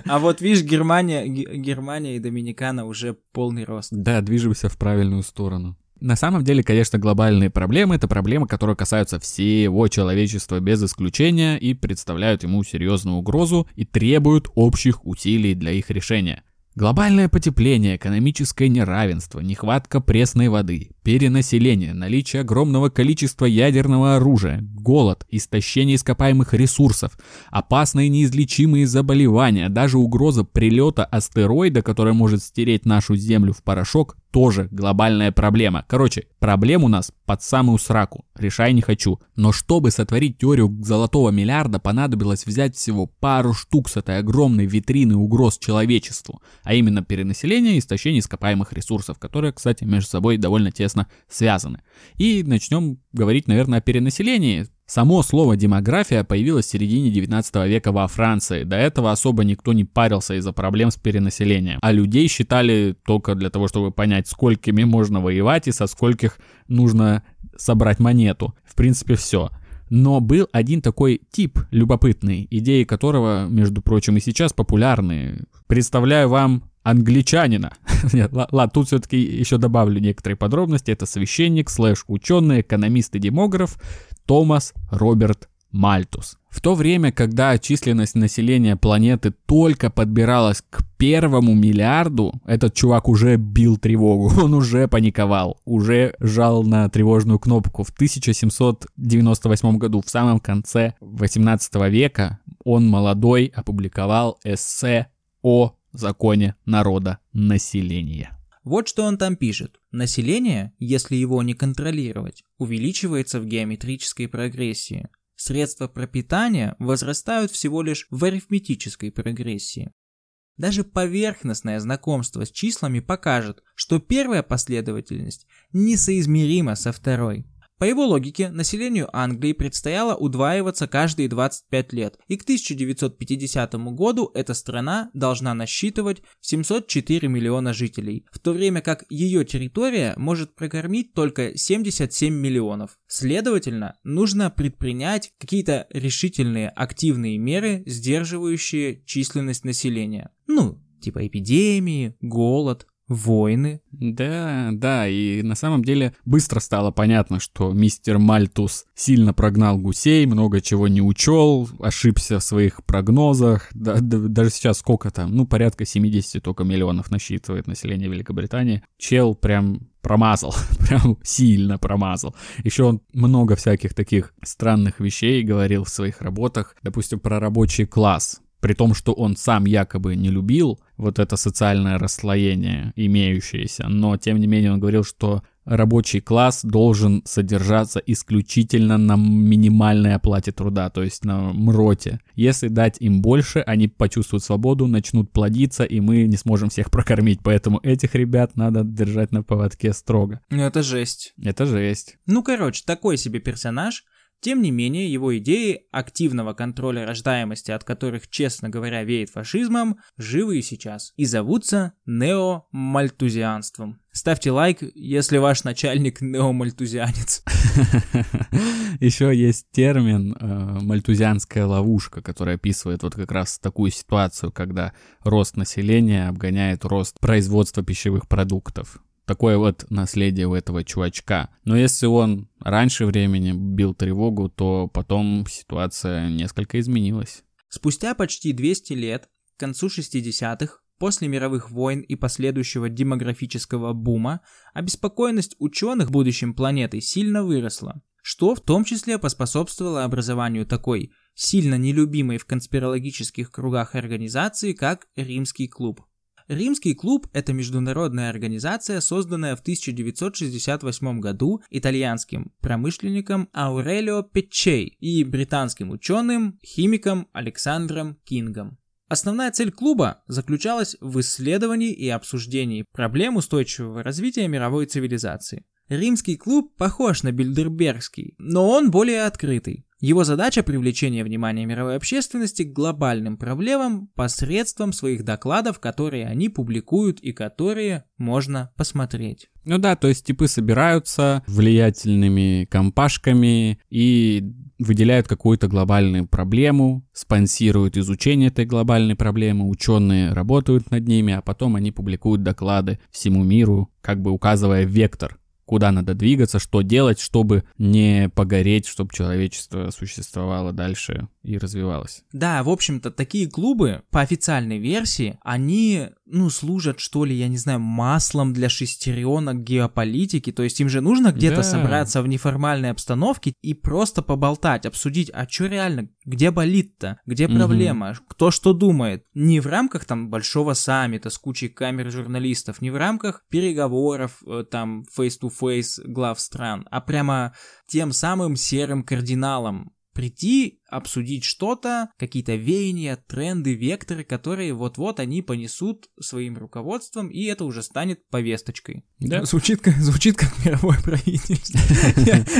А вот видишь, Германия, Ге- Германия и Доминикана уже полный рост. Да, движемся в правильную сторону. На самом деле, конечно, глобальные проблемы — это проблемы, которые касаются всего человечества без исключения и представляют ему серьезную угрозу и требуют общих усилий для их решения. Глобальное потепление, экономическое неравенство, нехватка пресной воды, перенаселение, наличие огромного количества ядерного оружия, голод, истощение ископаемых ресурсов, опасные неизлечимые заболевания, даже угроза прилета астероида, который может стереть нашу Землю в порошок, тоже глобальная проблема. Короче, проблем у нас под самую сраку. Решай не хочу. Но чтобы сотворить теорию золотого миллиарда, понадобилось взять всего пару штук с этой огромной витрины угроз человечеству. А именно перенаселение и истощение ископаемых ресурсов, которые, кстати, между собой довольно тесно связаны. И начнем говорить, наверное, о перенаселении. Само слово демография появилось в середине 19 века во Франции. До этого особо никто не парился из-за проблем с перенаселением. А людей считали только для того, чтобы понять, сколькими можно воевать и со скольких нужно собрать монету. В принципе, все. Но был один такой тип любопытный, идеи которого, между прочим, и сейчас популярны. Представляю вам англичанина. Ладно, тут все-таки еще добавлю некоторые подробности. Это священник, слэш ученый, экономист и демограф Томас Роберт Мальтус. В то время, когда численность населения планеты только подбиралась к первому миллиарду, этот чувак уже бил тревогу, он уже паниковал, уже жал на тревожную кнопку. В 1798 году, в самом конце 18 века, он молодой опубликовал эссе о законе народа населения. Вот что он там пишет. Население, если его не контролировать, увеличивается в геометрической прогрессии. Средства пропитания возрастают всего лишь в арифметической прогрессии. Даже поверхностное знакомство с числами покажет, что первая последовательность несоизмерима со второй. По его логике, населению Англии предстояло удваиваться каждые 25 лет, и к 1950 году эта страна должна насчитывать 704 миллиона жителей, в то время как ее территория может прокормить только 77 миллионов. Следовательно, нужно предпринять какие-то решительные активные меры, сдерживающие численность населения. Ну, типа эпидемии, голод, войны. Да, да, и на самом деле быстро стало понятно, что мистер Мальтус сильно прогнал гусей, много чего не учел, ошибся в своих прогнозах. Да, да, даже сейчас сколько там, ну, порядка 70 только миллионов насчитывает население Великобритании. Чел прям промазал, прям сильно промазал. Еще он много всяких таких странных вещей говорил в своих работах, допустим, про рабочий класс при том, что он сам якобы не любил вот это социальное расслоение имеющееся, но тем не менее он говорил, что рабочий класс должен содержаться исключительно на минимальной оплате труда, то есть на МРОТе. Если дать им больше, они почувствуют свободу, начнут плодиться, и мы не сможем всех прокормить. Поэтому этих ребят надо держать на поводке строго. Ну это жесть. Это жесть. Ну короче, такой себе персонаж – тем не менее, его идеи активного контроля рождаемости, от которых, честно говоря, веет фашизмом, живы и сейчас. И зовутся неомальтузианством. Ставьте лайк, если ваш начальник неомальтузианец. Еще есть термин э, мальтузианская ловушка, который описывает вот как раз такую ситуацию, когда рост населения обгоняет рост производства пищевых продуктов такое вот наследие у этого чувачка. Но если он раньше времени бил тревогу, то потом ситуация несколько изменилась. Спустя почти 200 лет, к концу 60-х, после мировых войн и последующего демографического бума, обеспокоенность ученых будущим планеты сильно выросла, что в том числе поспособствовало образованию такой сильно нелюбимой в конспирологических кругах организации, как Римский клуб. Римский клуб – это международная организация, созданная в 1968 году итальянским промышленником Аурелио Печчей и британским ученым, химиком Александром Кингом. Основная цель клуба заключалась в исследовании и обсуждении проблем устойчивого развития мировой цивилизации. Римский клуб похож на Бильдербергский, но он более открытый. Его задача – привлечение внимания мировой общественности к глобальным проблемам посредством своих докладов, которые они публикуют и которые можно посмотреть. Ну да, то есть типы собираются влиятельными компашками и выделяют какую-то глобальную проблему, спонсируют изучение этой глобальной проблемы, ученые работают над ними, а потом они публикуют доклады всему миру, как бы указывая вектор куда надо двигаться, что делать, чтобы не погореть, чтобы человечество существовало дальше и развивалось. Да, в общем-то, такие клубы, по официальной версии, они, ну, служат, что ли, я не знаю, маслом для шестеренок геополитики, то есть им же нужно где-то да. собраться в неформальной обстановке и просто поболтать, обсудить, а что реально, где болит-то, где проблема, угу. кто что думает. Не в рамках там большого саммита с кучей камер журналистов, не в рамках переговоров э, там face-to-face глав стран, а прямо тем самым серым кардиналом, прийти, обсудить что-то, какие-то веяния, тренды, векторы, которые вот-вот они понесут своим руководством, и это уже станет повесточкой. Да. Звучит как, звучит как мировое правительство.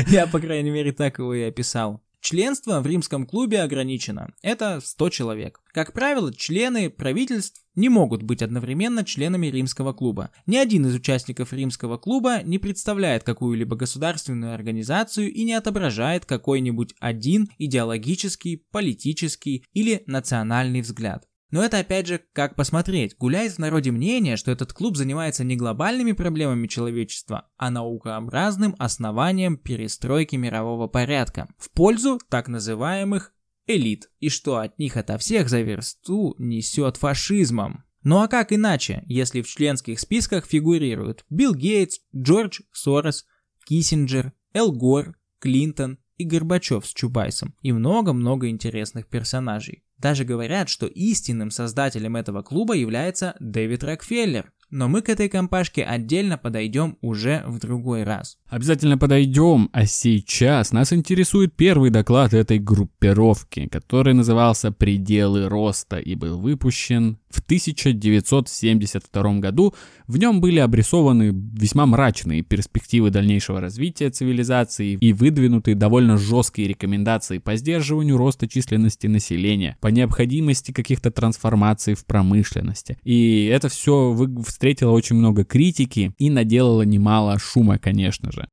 Я, по крайней мере, так его и описал. Членство в римском клубе ограничено. Это 100 человек. Как правило, члены правительств не могут быть одновременно членами римского клуба. Ни один из участников римского клуба не представляет какую-либо государственную организацию и не отображает какой-нибудь один идеологический, политический или национальный взгляд. Но это опять же как посмотреть. Гуляет в народе мнение, что этот клуб занимается не глобальными проблемами человечества, а наукообразным основанием перестройки мирового порядка в пользу так называемых элит, и что от них ото всех за версту несет фашизмом. Ну а как иначе, если в членских списках фигурируют Билл Гейтс, Джордж Сорос, Киссинджер, Эл Гор, Клинтон и Горбачев с Чубайсом и много-много интересных персонажей. Даже говорят, что истинным создателем этого клуба является Дэвид Рокфеллер, но мы к этой компашке отдельно подойдем уже в другой раз. Обязательно подойдем, а сейчас нас интересует первый доклад этой группировки, который назывался «Пределы роста» и был выпущен в 1972 году. В нем были обрисованы весьма мрачные перспективы дальнейшего развития цивилизации и выдвинуты довольно жесткие рекомендации по сдерживанию роста численности населения, по необходимости каких-то трансформаций в промышленности. И это все встретило очень много критики и наделало немало шума, конечно же.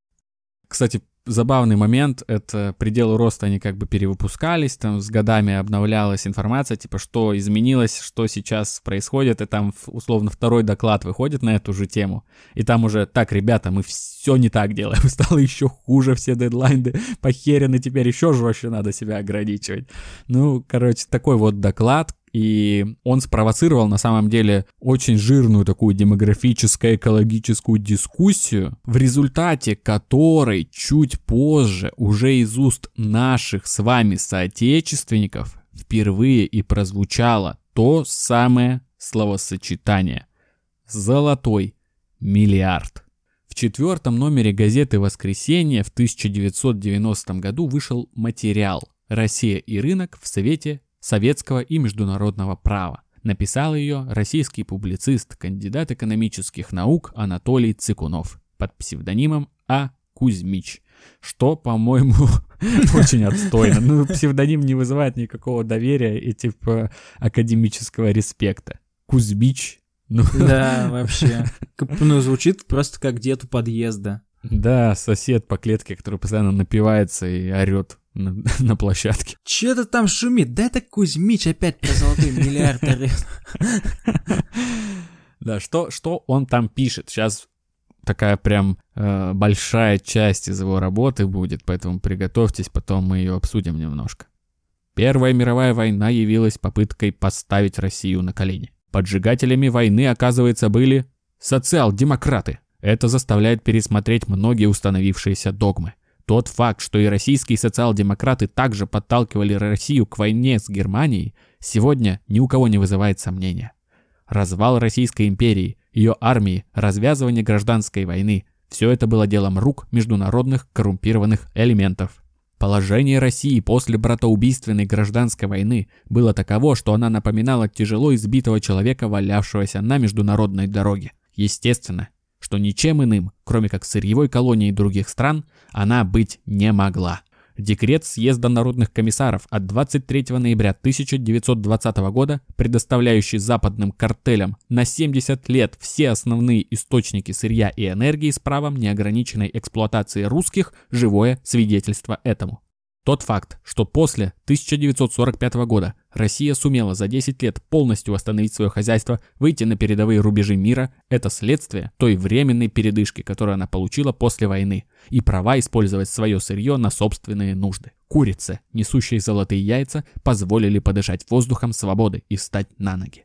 Кстати, забавный момент, это пределы роста, они как бы перевыпускались, там с годами обновлялась информация, типа, что изменилось, что сейчас происходит, и там условно второй доклад выходит на эту же тему, и там уже, так, ребята, мы все не так делаем, стало еще хуже, все дедлайны похерены, теперь еще жестче надо себя ограничивать. Ну, короче, такой вот доклад, и он спровоцировал на самом деле очень жирную такую демографическую экологическую дискуссию, в результате которой чуть позже уже из уст наших с вами соотечественников впервые и прозвучало то самое словосочетание «золотой миллиард». В четвертом номере газеты «Воскресенье» в 1990 году вышел материал «Россия и рынок в Совете советского и международного права. Написал ее российский публицист, кандидат экономических наук Анатолий Цикунов под псевдонимом А. Кузьмич. Что, по-моему, очень отстойно. Ну, псевдоним не вызывает никакого доверия и типа академического респекта. Кузьмич. Ну. Да, вообще. Ну, звучит просто как дед у подъезда. Да, сосед по клетке, который постоянно напивается и орет на, на площадке. Че это там шумит? Да это Кузьмич опять про золотой миллиард Да, что, что он там пишет? Сейчас такая прям э, большая часть из его работы будет, поэтому приготовьтесь, потом мы ее обсудим немножко. Первая мировая война явилась попыткой поставить Россию на колени. Поджигателями войны, оказывается, были социал-демократы. Это заставляет пересмотреть многие установившиеся догмы. Тот факт, что и российские социал-демократы также подталкивали Россию к войне с Германией, сегодня ни у кого не вызывает сомнения. Развал Российской империи, ее армии, развязывание гражданской войны – все это было делом рук международных коррумпированных элементов. Положение России после братоубийственной гражданской войны было таково, что она напоминала тяжело избитого человека, валявшегося на международной дороге. Естественно, что ничем иным, кроме как сырьевой колонией других стран, она быть не могла. Декрет съезда народных комиссаров от 23 ноября 1920 года, предоставляющий западным картелям на 70 лет все основные источники сырья и энергии с правом неограниченной эксплуатации русских, живое свидетельство этому. Тот факт, что после 1945 года Россия сумела за 10 лет полностью восстановить свое хозяйство, выйти на передовые рубежи мира, это следствие той временной передышки, которую она получила после войны, и права использовать свое сырье на собственные нужды. Курицы, несущие золотые яйца, позволили подышать воздухом свободы и встать на ноги.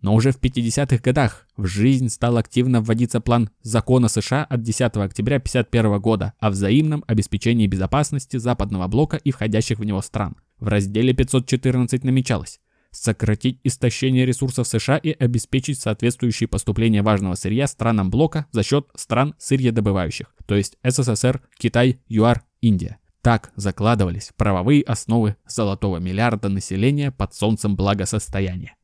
Но уже в 50-х годах в жизнь стал активно вводиться план закона США от 10 октября 1951 года о взаимном обеспечении безопасности западного блока и входящих в него стран. В разделе 514 намечалось сократить истощение ресурсов США и обеспечить соответствующие поступления важного сырья странам блока за счет стран сырьедобывающих, то есть СССР, Китай, ЮАР, Индия. Так закладывались правовые основы золотого миллиарда населения под солнцем благосостояния.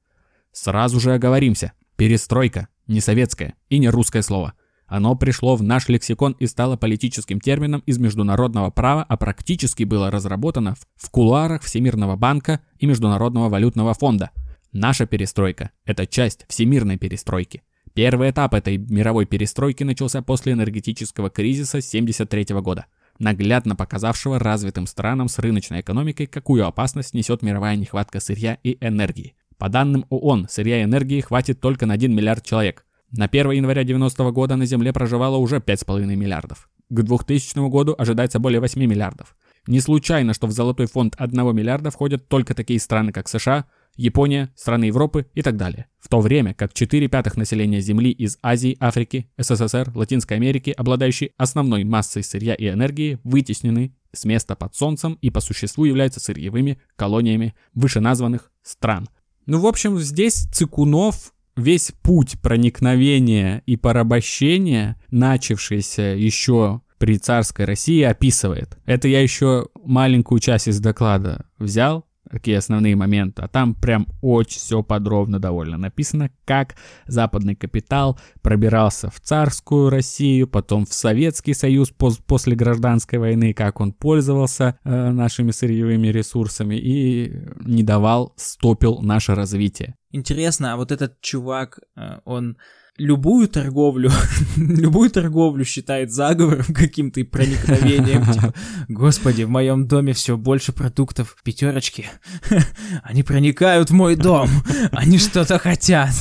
Сразу же оговоримся. Перестройка. Не советское и не русское слово. Оно пришло в наш лексикон и стало политическим термином из международного права, а практически было разработано в кулуарах Всемирного банка и Международного валютного фонда. Наша перестройка – это часть всемирной перестройки. Первый этап этой мировой перестройки начался после энергетического кризиса 1973 года, наглядно показавшего развитым странам с рыночной экономикой, какую опасность несет мировая нехватка сырья и энергии. По данным ООН, сырья и энергии хватит только на 1 миллиард человек. На 1 января 90 года на Земле проживало уже 5,5 миллиардов. К 2000 году ожидается более 8 миллиардов. Не случайно, что в золотой фонд 1 миллиарда входят только такие страны, как США, Япония, страны Европы и так далее. В то время как 4 пятых населения Земли из Азии, Африки, СССР, Латинской Америки, обладающие основной массой сырья и энергии, вытеснены с места под солнцем и по существу являются сырьевыми колониями вышеназванных стран. Ну, в общем, здесь Цикунов весь путь проникновения и порабощения, начавшийся еще при царской России, описывает. Это я еще маленькую часть из доклада взял, какие основные моменты, а там прям очень все подробно довольно написано, как западный капитал пробирался в царскую Россию, потом в Советский Союз пос- после гражданской войны, как он пользовался э, нашими сырьевыми ресурсами и не давал, стопил наше развитие. Интересно, а вот этот чувак, э, он любую торговлю, любую торговлю считает заговором каким-то и проникновением. Типа, Господи, в моем доме все больше продуктов пятерочки. Они проникают в мой дом. Они что-то хотят.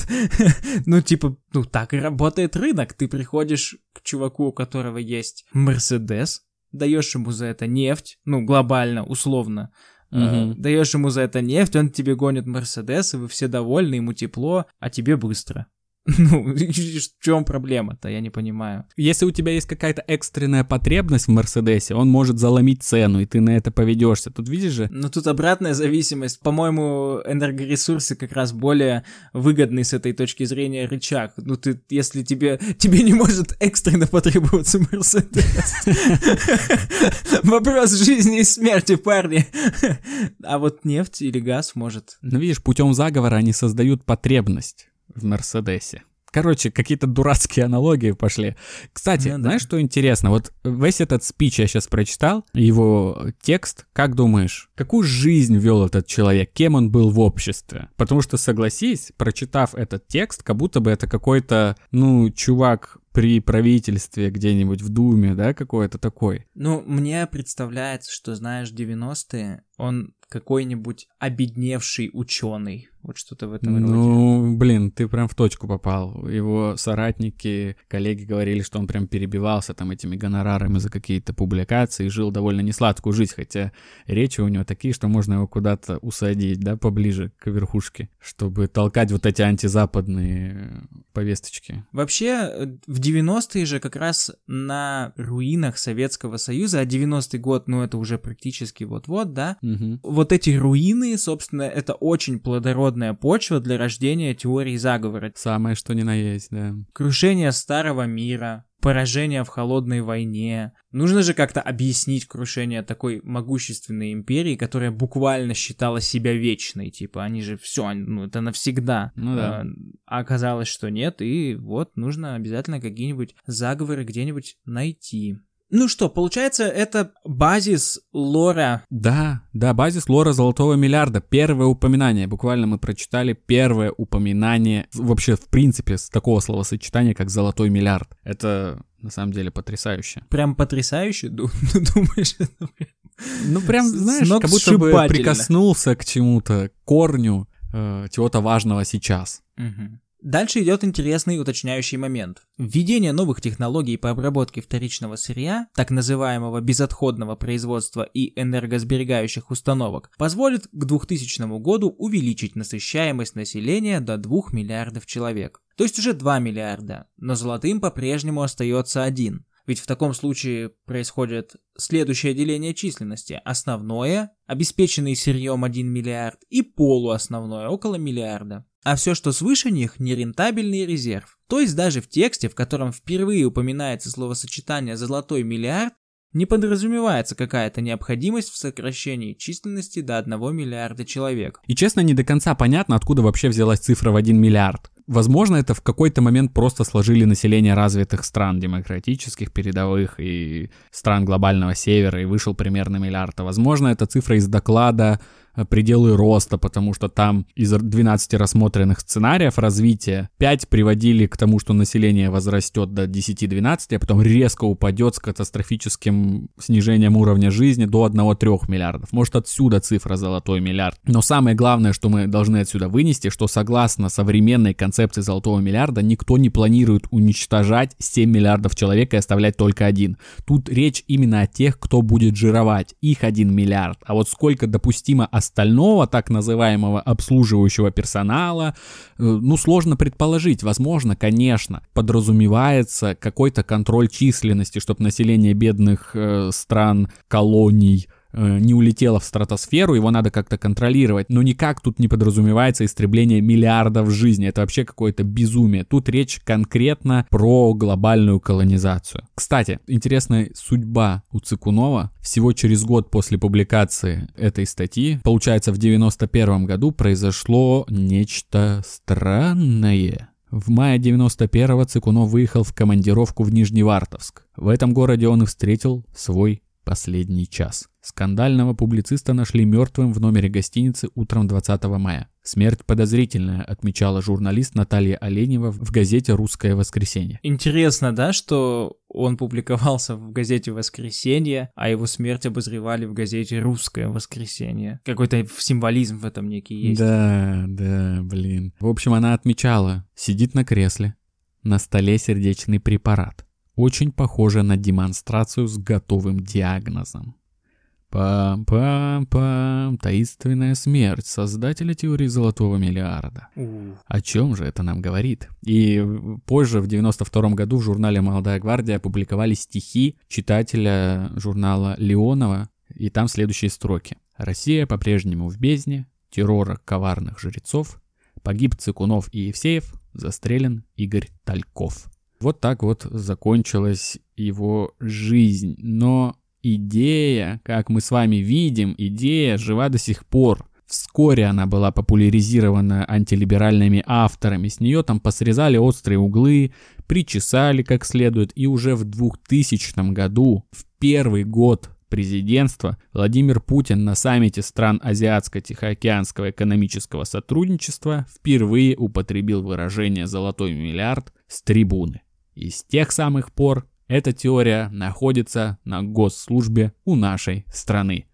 Ну, типа, ну так и работает рынок. Ты приходишь к чуваку, у которого есть Мерседес, даешь ему за это нефть, ну, глобально, условно, Мгм. даешь ему за это нефть, он тебе гонит Мерседес, и вы все довольны, ему тепло, а тебе быстро. Ну, в чем проблема-то, я не понимаю. Если у тебя есть какая-то экстренная потребность в Мерседесе, он может заломить цену, и ты на это поведешься. Тут видишь же, Но тут обратная зависимость. По-моему, энергоресурсы как раз более выгодный с этой точки зрения рычаг. Ну, ты, если тебе, тебе не может экстренно потребоваться Мерседес. Вопрос жизни и смерти, парни. А вот нефть или газ может. Ну, видишь, путем заговора они создают потребность в Мерседесе. Короче, какие-то дурацкие аналогии пошли. Кстати, Ну да. знаешь, что интересно? Вот весь этот спич я сейчас прочитал, его текст. Как думаешь, какую жизнь вел этот человек? Кем он был в обществе? Потому что, согласись, прочитав этот текст, как будто бы это какой-то, ну, чувак при правительстве где-нибудь в Думе, да, какой-то такой. Ну, мне представляется, что, знаешь, 90-е, он какой-нибудь обедневший ученый. Вот что-то в этом роде. Ну, блин, ты прям в точку попал. Его соратники, коллеги говорили, что он прям перебивался там этими гонорарами за какие-то публикации и жил довольно несладкую жизнь, хотя речи у него такие, что можно его куда-то усадить, да, поближе к верхушке, чтобы толкать вот эти антизападные повесточки. Вообще, в 90-е же как раз на руинах Советского Союза, а 90-й год, ну это уже практически вот-вот, да, Мгм. вот эти руины, собственно, это очень плодородная почва для рождения теории заговора. Самое что ни на есть, да. Крушение старого мира, поражение в холодной войне. Нужно же как-то объяснить крушение такой могущественной империи, которая буквально считала себя вечной. Типа, они же все, ну это навсегда. Ну да. А, А оказалось, что нет, и вот нужно обязательно какие-нибудь заговоры где-нибудь найти. Ну что, получается, это базис лора. Да, да, базис лора Золотого Миллиарда. Первое упоминание. Буквально мы прочитали первое упоминание вообще в принципе с такого словосочетания, как Золотой Миллиард. Это на самом деле потрясающе. Прям потрясающе, ду- думаешь? Ну прям, знаешь, как будто бы прикоснулся к чему-то, корню э, чего-то важного сейчас. Мгм. Дальше идет интересный уточняющий момент. Введение новых технологий по обработке вторичного сырья, так называемого безотходного производства и энергосберегающих установок, позволит к 2000 году увеличить насыщаемость населения до 2 миллиардов человек. То есть уже 2 миллиарда, но золотым по-прежнему остается один. Ведь в таком случае происходит следующее деление численности. Основное, обеспеченный сырьем 1 миллиард, и полуосновное, около миллиарда. А все, что свыше них, нерентабельный резерв. То есть даже в тексте, в котором впервые упоминается словосочетание «золотой миллиард», не подразумевается какая-то необходимость в сокращении численности до 1 миллиарда человек. И честно, не до конца понятно, откуда вообще взялась цифра в 1 миллиард. Возможно, это в какой-то момент просто сложили население развитых стран, демократических, передовых и стран глобального севера, и вышел примерно миллиард. А возможно, это цифра из доклада пределы роста, потому что там из 12 рассмотренных сценариев развития 5 приводили к тому, что население возрастет до 10-12, а потом резко упадет с катастрофическим снижением уровня жизни до 1-3 миллиардов. Может отсюда цифра золотой миллиард. Но самое главное, что мы должны отсюда вынести, что согласно современной концепции золотого миллиарда, никто не планирует уничтожать 7 миллиардов человек и оставлять только один. Тут речь именно о тех, кто будет жировать. Их 1 миллиард. А вот сколько допустимо остального так называемого обслуживающего персонала, э, ну, сложно предположить. Возможно, конечно, подразумевается какой-то контроль численности, чтобы население бедных э, стран, колоний, Э, не улетело в стратосферу, его надо как-то контролировать, но никак тут не подразумевается истребление миллиардов жизней, это вообще какое-то безумие. Тут речь конкретно про глобальную колонизацию. Кстати, интересная судьба у Цикунова. Всего через год после публикации этой статьи, получается в 91 году произошло нечто странное. В мае 91-го Цикунов выехал в командировку в Нижневартовск. В этом городе он и встретил свой последний час. Скандального публициста нашли мертвым в номере гостиницы утром 20 мая. Смерть подозрительная, отмечала журналист Наталья Оленева в газете «Русское воскресенье». Интересно, да, что он публиковался в газете «Воскресенье», а его смерть обозревали в газете «Русское воскресенье». Какой-то символизм в этом некий есть. Да, да, блин. В общем, она отмечала, сидит на кресле, на столе сердечный препарат. Очень похоже на демонстрацию с готовым диагнозом. Пам-пам-пам, таинственная смерть создателя теории золотого миллиарда. О чем же это нам говорит? И позже, в 92 году, в журнале «Молодая гвардия» опубликовали стихи читателя журнала Леонова, и там следующие строки. «Россия по-прежнему в бездне, террора коварных жрецов, погиб Цикунов и Евсеев, застрелен Игорь Тальков». Вот так вот закончилась его жизнь. Но идея, как мы с вами видим, идея жива до сих пор. Вскоре она была популяризирована антилиберальными авторами. С нее там посрезали острые углы, причесали как следует. И уже в 2000 году, в первый год президентства, Владимир Путин на саммите стран Азиатско-Тихоокеанского экономического сотрудничества впервые употребил выражение «золотой миллиард» с трибуны. И с тех самых пор эта теория находится на госслужбе у нашей страны.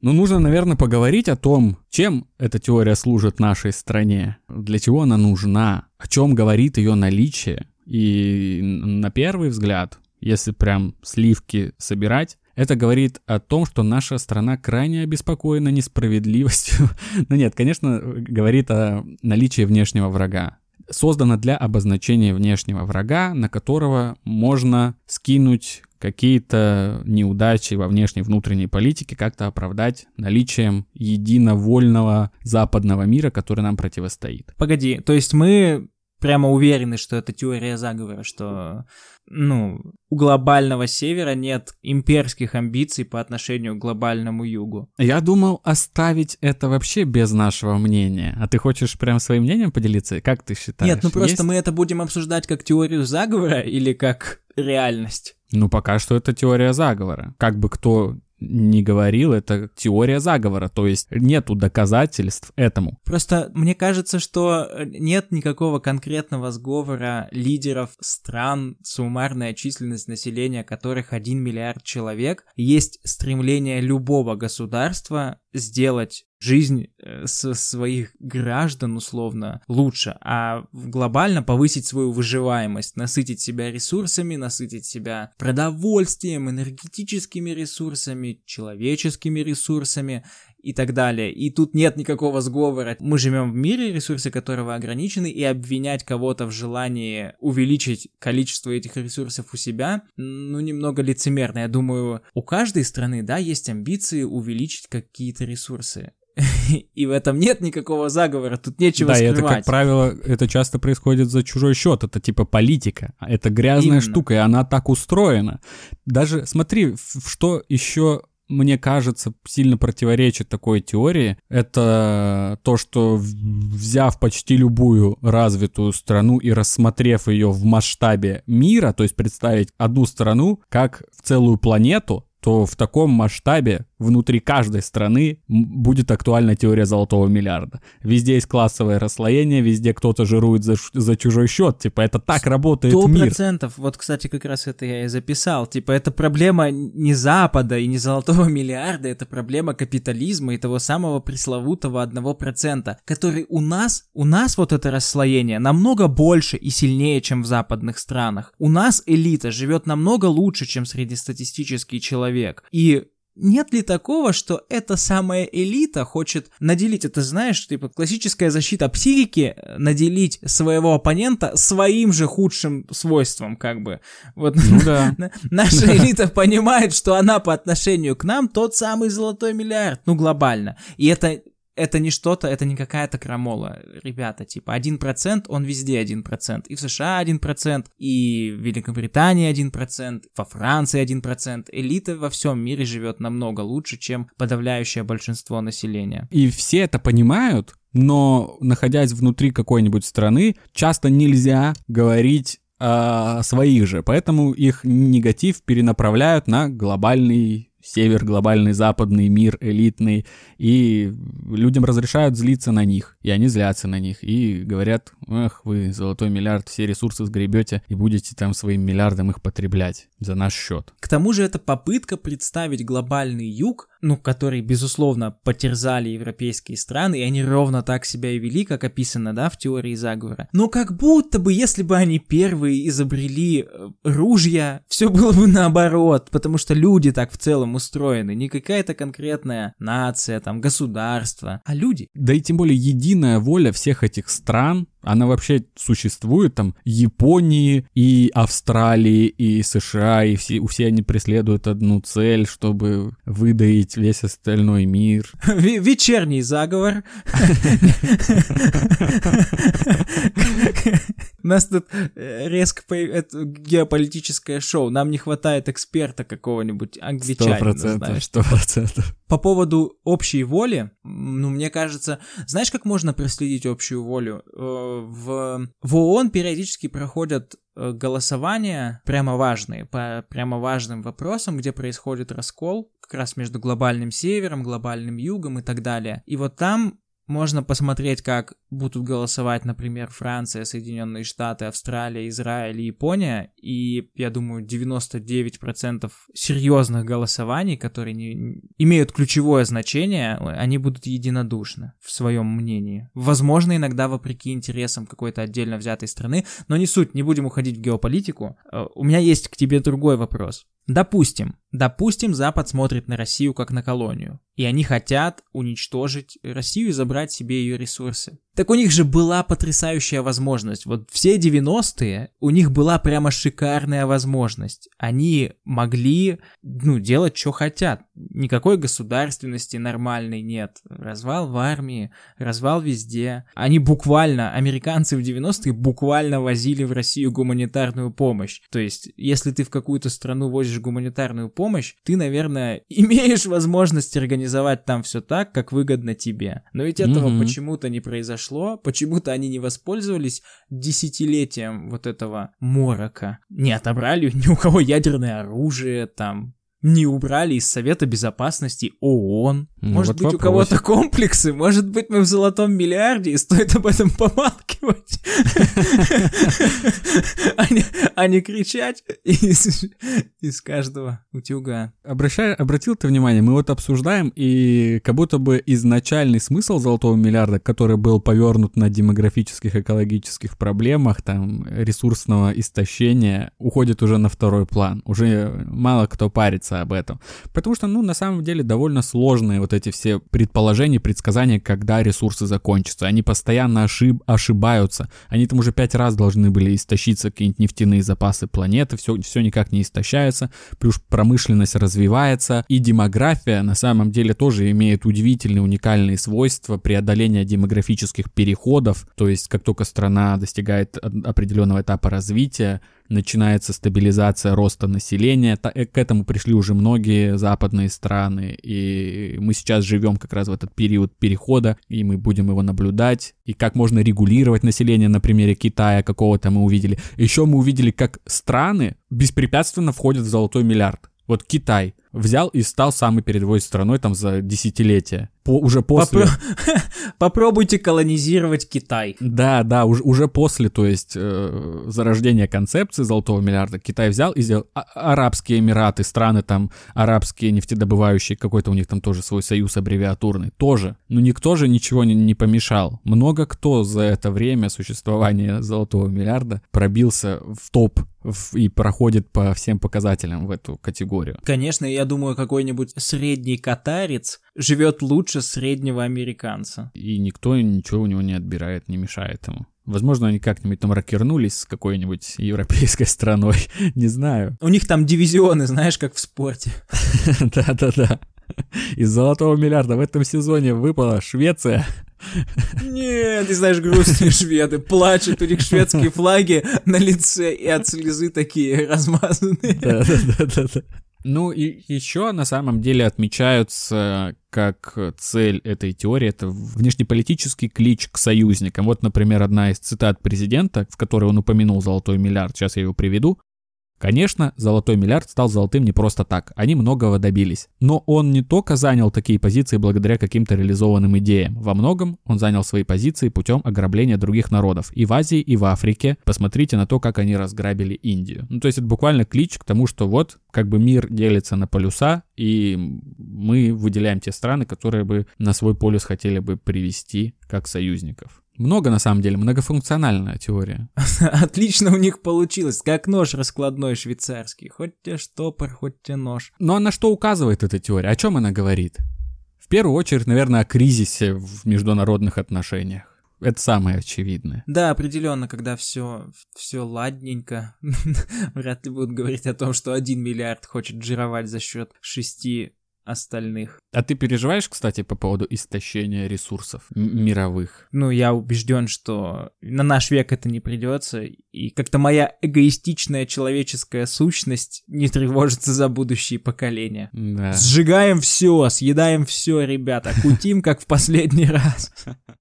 Ну, нужно, наверное, поговорить о том, чем эта теория служит нашей стране, для чего она нужна, о чем говорит ее наличие. И на первый взгляд, если прям сливки собирать, это говорит о том, что наша страна крайне обеспокоена несправедливостью. ну нет, конечно, говорит о наличии внешнего врага. Создана для обозначения внешнего врага, на которого можно скинуть какие-то неудачи во внешней внутренней политике, как-то оправдать наличием единовольного западного мира, который нам противостоит. Погоди, то есть мы прямо уверены, что это теория заговора, что, ну, у глобального севера нет имперских амбиций по отношению к глобальному югу. Я думал оставить это вообще без нашего мнения. А ты хочешь прям своим мнением поделиться? Как ты считаешь? Нет, ну просто Есть? мы это будем обсуждать как теорию заговора или как реальность? Ну, пока что это теория заговора. Как бы кто не говорил, это теория заговора, то есть нету доказательств этому. Просто мне кажется, что нет никакого конкретного сговора лидеров стран, суммарная численность населения которых 1 миллиард человек. Есть стремление любого государства сделать жизнь э, со своих граждан условно лучше, а глобально повысить свою выживаемость, насытить себя ресурсами, насытить себя продовольствием, энергетическими ресурсами, человеческими ресурсами и так далее. И тут нет никакого сговора. Мы живем в мире, ресурсы которого ограничены, и обвинять кого-то в желании увеличить количество этих ресурсов у себя, ну, немного лицемерно. Я думаю, у каждой страны, да, есть амбиции увеличить какие-то ресурсы. И в этом нет никакого заговора, тут нечего да, скрывать. это, как правило, это часто происходит за чужой счет, это типа политика. Это грязная Именно. штука, и она так устроена. Даже, смотри, в- что еще мне кажется, сильно противоречит такой теории, это то, что взяв почти любую развитую страну и рассмотрев ее в масштабе мира, то есть представить одну страну как целую планету, то в таком масштабе внутри каждой страны будет актуальна теория золотого миллиарда. Везде есть классовое расслоение, везде кто-то жирует за, за чужой счет. Типа, это так работает 100%. мир. процентов. Вот, кстати, как раз это я и записал. Типа, это проблема не Запада и не золотого миллиарда, это проблема капитализма и того самого пресловутого одного процента, который у нас, у нас вот это расслоение намного больше и сильнее, чем в западных странах. У нас элита живет намного лучше, чем среднестатистический человек человек. И нет ли такого, что эта самая элита хочет наделить, это знаешь, типа классическая защита психики, э, наделить своего оппонента своим же худшим свойством, как бы. Вот ну, да. наша элита понимает, что она по отношению к нам тот самый золотой миллиард, ну глобально. И это это не что-то, это не какая-то крамола. Ребята, типа, 1%, он везде 1%. И в США 1%, и в Великобритании 1%, во Франции 1%. Элита во всем мире живет намного лучше, чем подавляющее большинство населения. И все это понимают, но находясь внутри какой-нибудь страны, часто нельзя говорить о своих же, поэтому их негатив перенаправляют на глобальный север, глобальный западный мир, элитный, и людям разрешают злиться на них, и они злятся на них, и говорят, эх, вы золотой миллиард, все ресурсы сгребете и будете там своим миллиардом их потреблять за наш счет. К тому же это попытка представить глобальный юг ну, которые, безусловно, потерзали европейские страны, и они ровно так себя и вели, как описано, да, в теории заговора. Но как будто бы, если бы они первые изобрели э, ружья, все было бы наоборот, потому что люди так в целом устроены, не какая-то конкретная нация, там, государство, а люди. Да и тем более единая воля всех этих стран, она вообще существует, там, Японии и Австралии и США, и все, все они преследуют одну цель, чтобы выдаить весь остальной мир. Вечерний заговор. У нас тут э, резко это геополитическое шоу. Нам не хватает эксперта какого-нибудь англичанина. Сто процентов, сто процентов. По поводу общей воли, ну, мне кажется, знаешь, как можно проследить общую волю? Э, в, в ООН периодически проходят э, голосования прямо важные, по прямо важным вопросам, где происходит раскол как раз между глобальным севером, глобальным югом и так далее. И вот там можно посмотреть, как будут голосовать, например, Франция, Соединенные Штаты, Австралия, Израиль и Япония. И, я думаю, 99% серьезных голосований, которые не, имеют ключевое значение, они будут единодушны в своем мнении. Возможно, иногда вопреки интересам какой-то отдельно взятой страны, но не суть, не будем уходить в геополитику. Э, у меня есть к тебе другой вопрос. Допустим, допустим, Запад смотрит на Россию как на колонию, и они хотят уничтожить Россию и забрать себе ее ресурсы. Так у них же была потрясающая возможность. Вот все 90-е у них была прямо шикарная возможность. Они могли, ну, делать, что хотят. Никакой государственности нормальной нет. Развал в армии, развал везде. Они буквально, американцы в 90-е буквально возили в Россию гуманитарную помощь. То есть, если ты в какую-то страну возишь гуманитарную помощь, ты, наверное, имеешь возможность организовать там все так, как выгодно тебе. Но ведь этого mm-hmm. почему-то не произошло произошло, почему-то они не воспользовались десятилетием вот этого морока. Не отобрали ни у кого ядерное оружие, там, не убрали из Совета Безопасности ООН. Ну, может вот быть, вопросик. у кого-то комплексы, может быть, мы в золотом миллиарде, и стоит об этом помалкивать, а не кричать из каждого утюга. Обратил ты внимание, мы вот обсуждаем, и как будто бы изначальный смысл золотого миллиарда, который был повернут на демографических, экологических проблемах, там, ресурсного истощения, уходит уже на второй план. Уже мало кто парится об этом. Потому что, ну, на самом деле довольно сложные вот эти все предположения, предсказания, когда ресурсы закончатся. Они постоянно ошиб ошибаются. Они там уже пять раз должны были истощиться, какие-нибудь нефтяные запасы планеты, все, все никак не истощается. Плюс промышленность развивается. И демография на самом деле тоже имеет удивительные, уникальные свойства преодоления демографических переходов. То есть, как только страна достигает определенного этапа развития, начинается стабилизация роста населения. Э, к этому пришли уже многие западные страны, и мы сейчас живем как раз в этот период перехода, и мы будем его наблюдать, и как можно регулировать население на примере Китая какого-то мы увидели. Еще мы увидели, как страны беспрепятственно входят в золотой миллиард. Вот Китай взял и стал самой передовой страной там за десятилетия по, уже после... Попро... Попробуйте колонизировать Китай. Да, да, уже, уже после, то есть, э, зарождения концепции золотого миллиарда Китай взял и сделал а- Арабские Эмираты, страны там арабские нефтедобывающие, какой-то у них там тоже свой союз аббревиатурный, тоже. Но никто же ничего не, не помешал. Много кто за это время существования золотого миллиарда пробился в топ и проходит по всем показателям в эту категорию. Конечно, я думаю, какой-нибудь средний катарец живет лучше среднего американца. И никто ничего у него не отбирает, не мешает ему. Возможно, они как-нибудь там рокернулись с какой-нибудь европейской страной, не знаю. У них там дивизионы, знаешь, как в спорте. Да-да-да. Из золотого миллиарда в этом сезоне выпала Швеция. Нет, ты знаешь, грустные шведы плачут, у них шведские флаги на лице и от слезы такие размазанные. Да-да-да. Ну и еще на самом деле отмечаются как цель этой теории это внешнеполитический клич к союзникам. Вот, например, одна из цитат президента, в которой он упомянул золотой миллиард, сейчас я его приведу. Конечно, золотой миллиард стал золотым не просто так, они многого добились. Но он не только занял такие позиции благодаря каким-то реализованным идеям. Во многом он занял свои позиции путем ограбления других народов. И в Азии, и в Африке. Посмотрите на то, как они разграбили Индию. Ну, то есть это буквально клич к тому, что вот, как бы мир делится на полюса, и мы выделяем те страны, которые бы на свой полюс хотели бы привести как союзников. Много, на самом деле, многофункциональная теория. Отлично у них получилось, как нож раскладной швейцарский. Хоть те штопор, хоть те нож. Ну а на что указывает эта теория? О чем она говорит? В первую очередь, наверное, о кризисе в международных отношениях. Это самое очевидное. Да, определенно, когда все, все ладненько, вряд ли будут говорить о том, что один миллиард хочет жировать за счет шести остальных. А ты переживаешь, кстати, по поводу истощения ресурсов мировых? Ну, я убежден, что на наш век это не придется, и как-то моя эгоистичная человеческая сущность не тревожится за будущие поколения. Да. Сжигаем все, съедаем все, ребята, кутим, как в последний раз.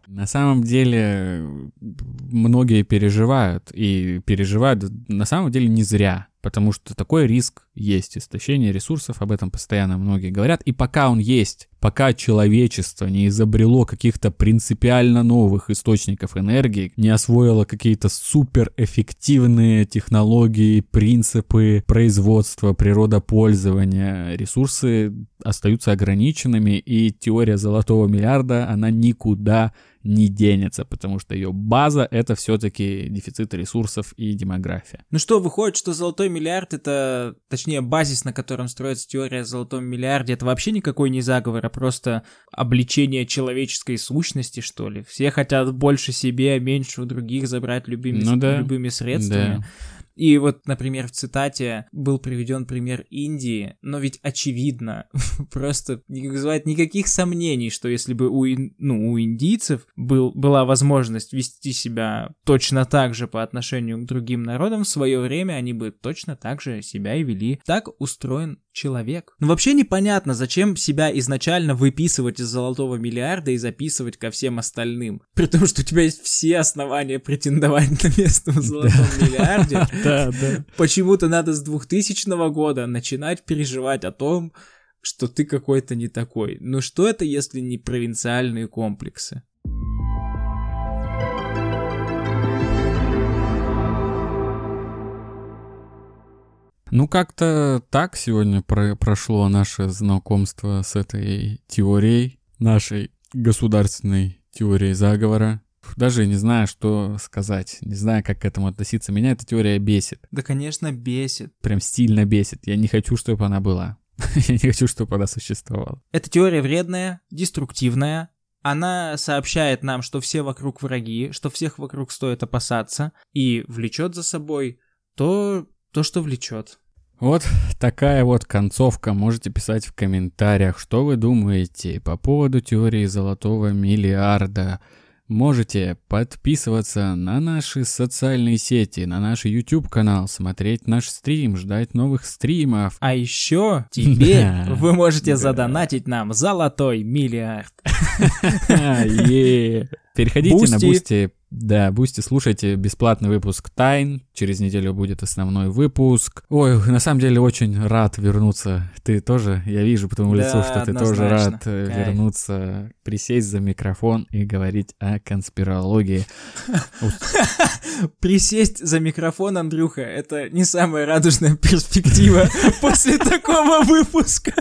На самом деле, многие переживают, и переживают на самом деле не зря потому что такой риск есть, истощение ресурсов, об этом постоянно многие говорят, и пока он есть, пока человечество не изобрело каких-то принципиально новых источников энергии, не освоило какие-то суперэффективные технологии, принципы производства, природопользования, ресурсы остаются ограниченными, и теория золотого миллиарда, она никуда не денется, потому что ее база это все-таки дефицит ресурсов и демография. Ну что, выходит, что золотой миллиард это, точнее, базис, на котором строится теория о золотом миллиарде, это вообще никакой не заговор, а просто обличение человеческой сущности, что ли. Все хотят больше себе, а меньше у других забрать любыми, ну, да. любыми средствами. Да. И вот, например, в цитате был приведен пример Индии, но ведь очевидно, просто не вызывает никаких сомнений, что если бы у, ну, у индийцев был, была возможность вести себя точно так же по отношению к другим народам, в свое время они бы точно так же себя и вели. Так устроен человек. Ну вообще непонятно, зачем себя изначально выписывать из золотого миллиарда и записывать ко всем остальным. При том, что у тебя есть все основания претендовать на место в золотом миллиарде. Да, да. Почему-то надо с 2000 года начинать переживать о том, что ты какой-то не такой. Ну что это, если не провинциальные комплексы? Ну, как-то так сегодня про прошло наше знакомство с этой теорией, нашей государственной теорией заговора. Даже не знаю, что сказать, не знаю, как к этому относиться. Меня эта теория бесит. Да, конечно, бесит. Прям стильно бесит. Я не хочу, чтобы она была. Я не хочу, чтобы она существовала. Эта теория вредная, деструктивная. Она сообщает нам, что все вокруг враги, что всех вокруг стоит опасаться, и влечет за собой то, то, что влечет. Вот такая вот концовка. Можете писать в комментариях, что вы думаете по поводу теории золотого миллиарда. Можете подписываться на наши социальные сети, на наш YouTube канал, смотреть наш стрим, ждать новых стримов. А еще теперь Да. вы можете Да. задонатить нам золотой миллиард. Переходите на Boosty. Boosty. Да, Boosty, слушайте бесплатный выпуск Тайн. Через неделю будет основной выпуск. Ой, на самом деле очень рад вернуться. Ты тоже, я вижу по твоему Да, лицу, что ты тоже рад э, Кайф. вернуться, присесть за микрофон и говорить о конспирологии. Присесть за микрофон, Андрюха, это не самая радужная перспектива после такого выпуска.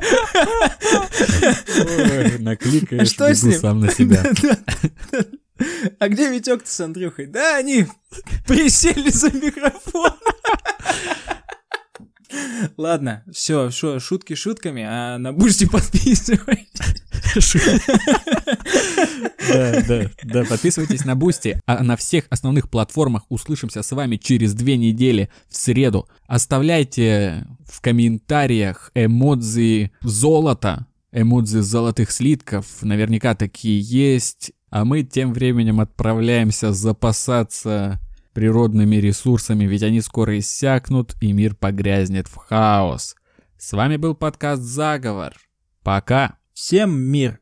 Накликаешь, бегу сам на себя. А где Витек-то с Андрюхой? Да, они присели за микрофон. Ладно, все, шо, шутки шутками, а на бусти подписывай. Да, да, да, подписывайтесь на Бусти, а на всех основных платформах услышимся с вами через две недели в среду. Оставляйте в комментариях эмодзи золота, эмодзи золотых слитков, наверняка такие есть. А мы тем временем отправляемся запасаться природными ресурсами, ведь они скоро иссякнут, и мир погрязнет в хаос. С вами был подкаст «Заговор». Пока! Всем мир.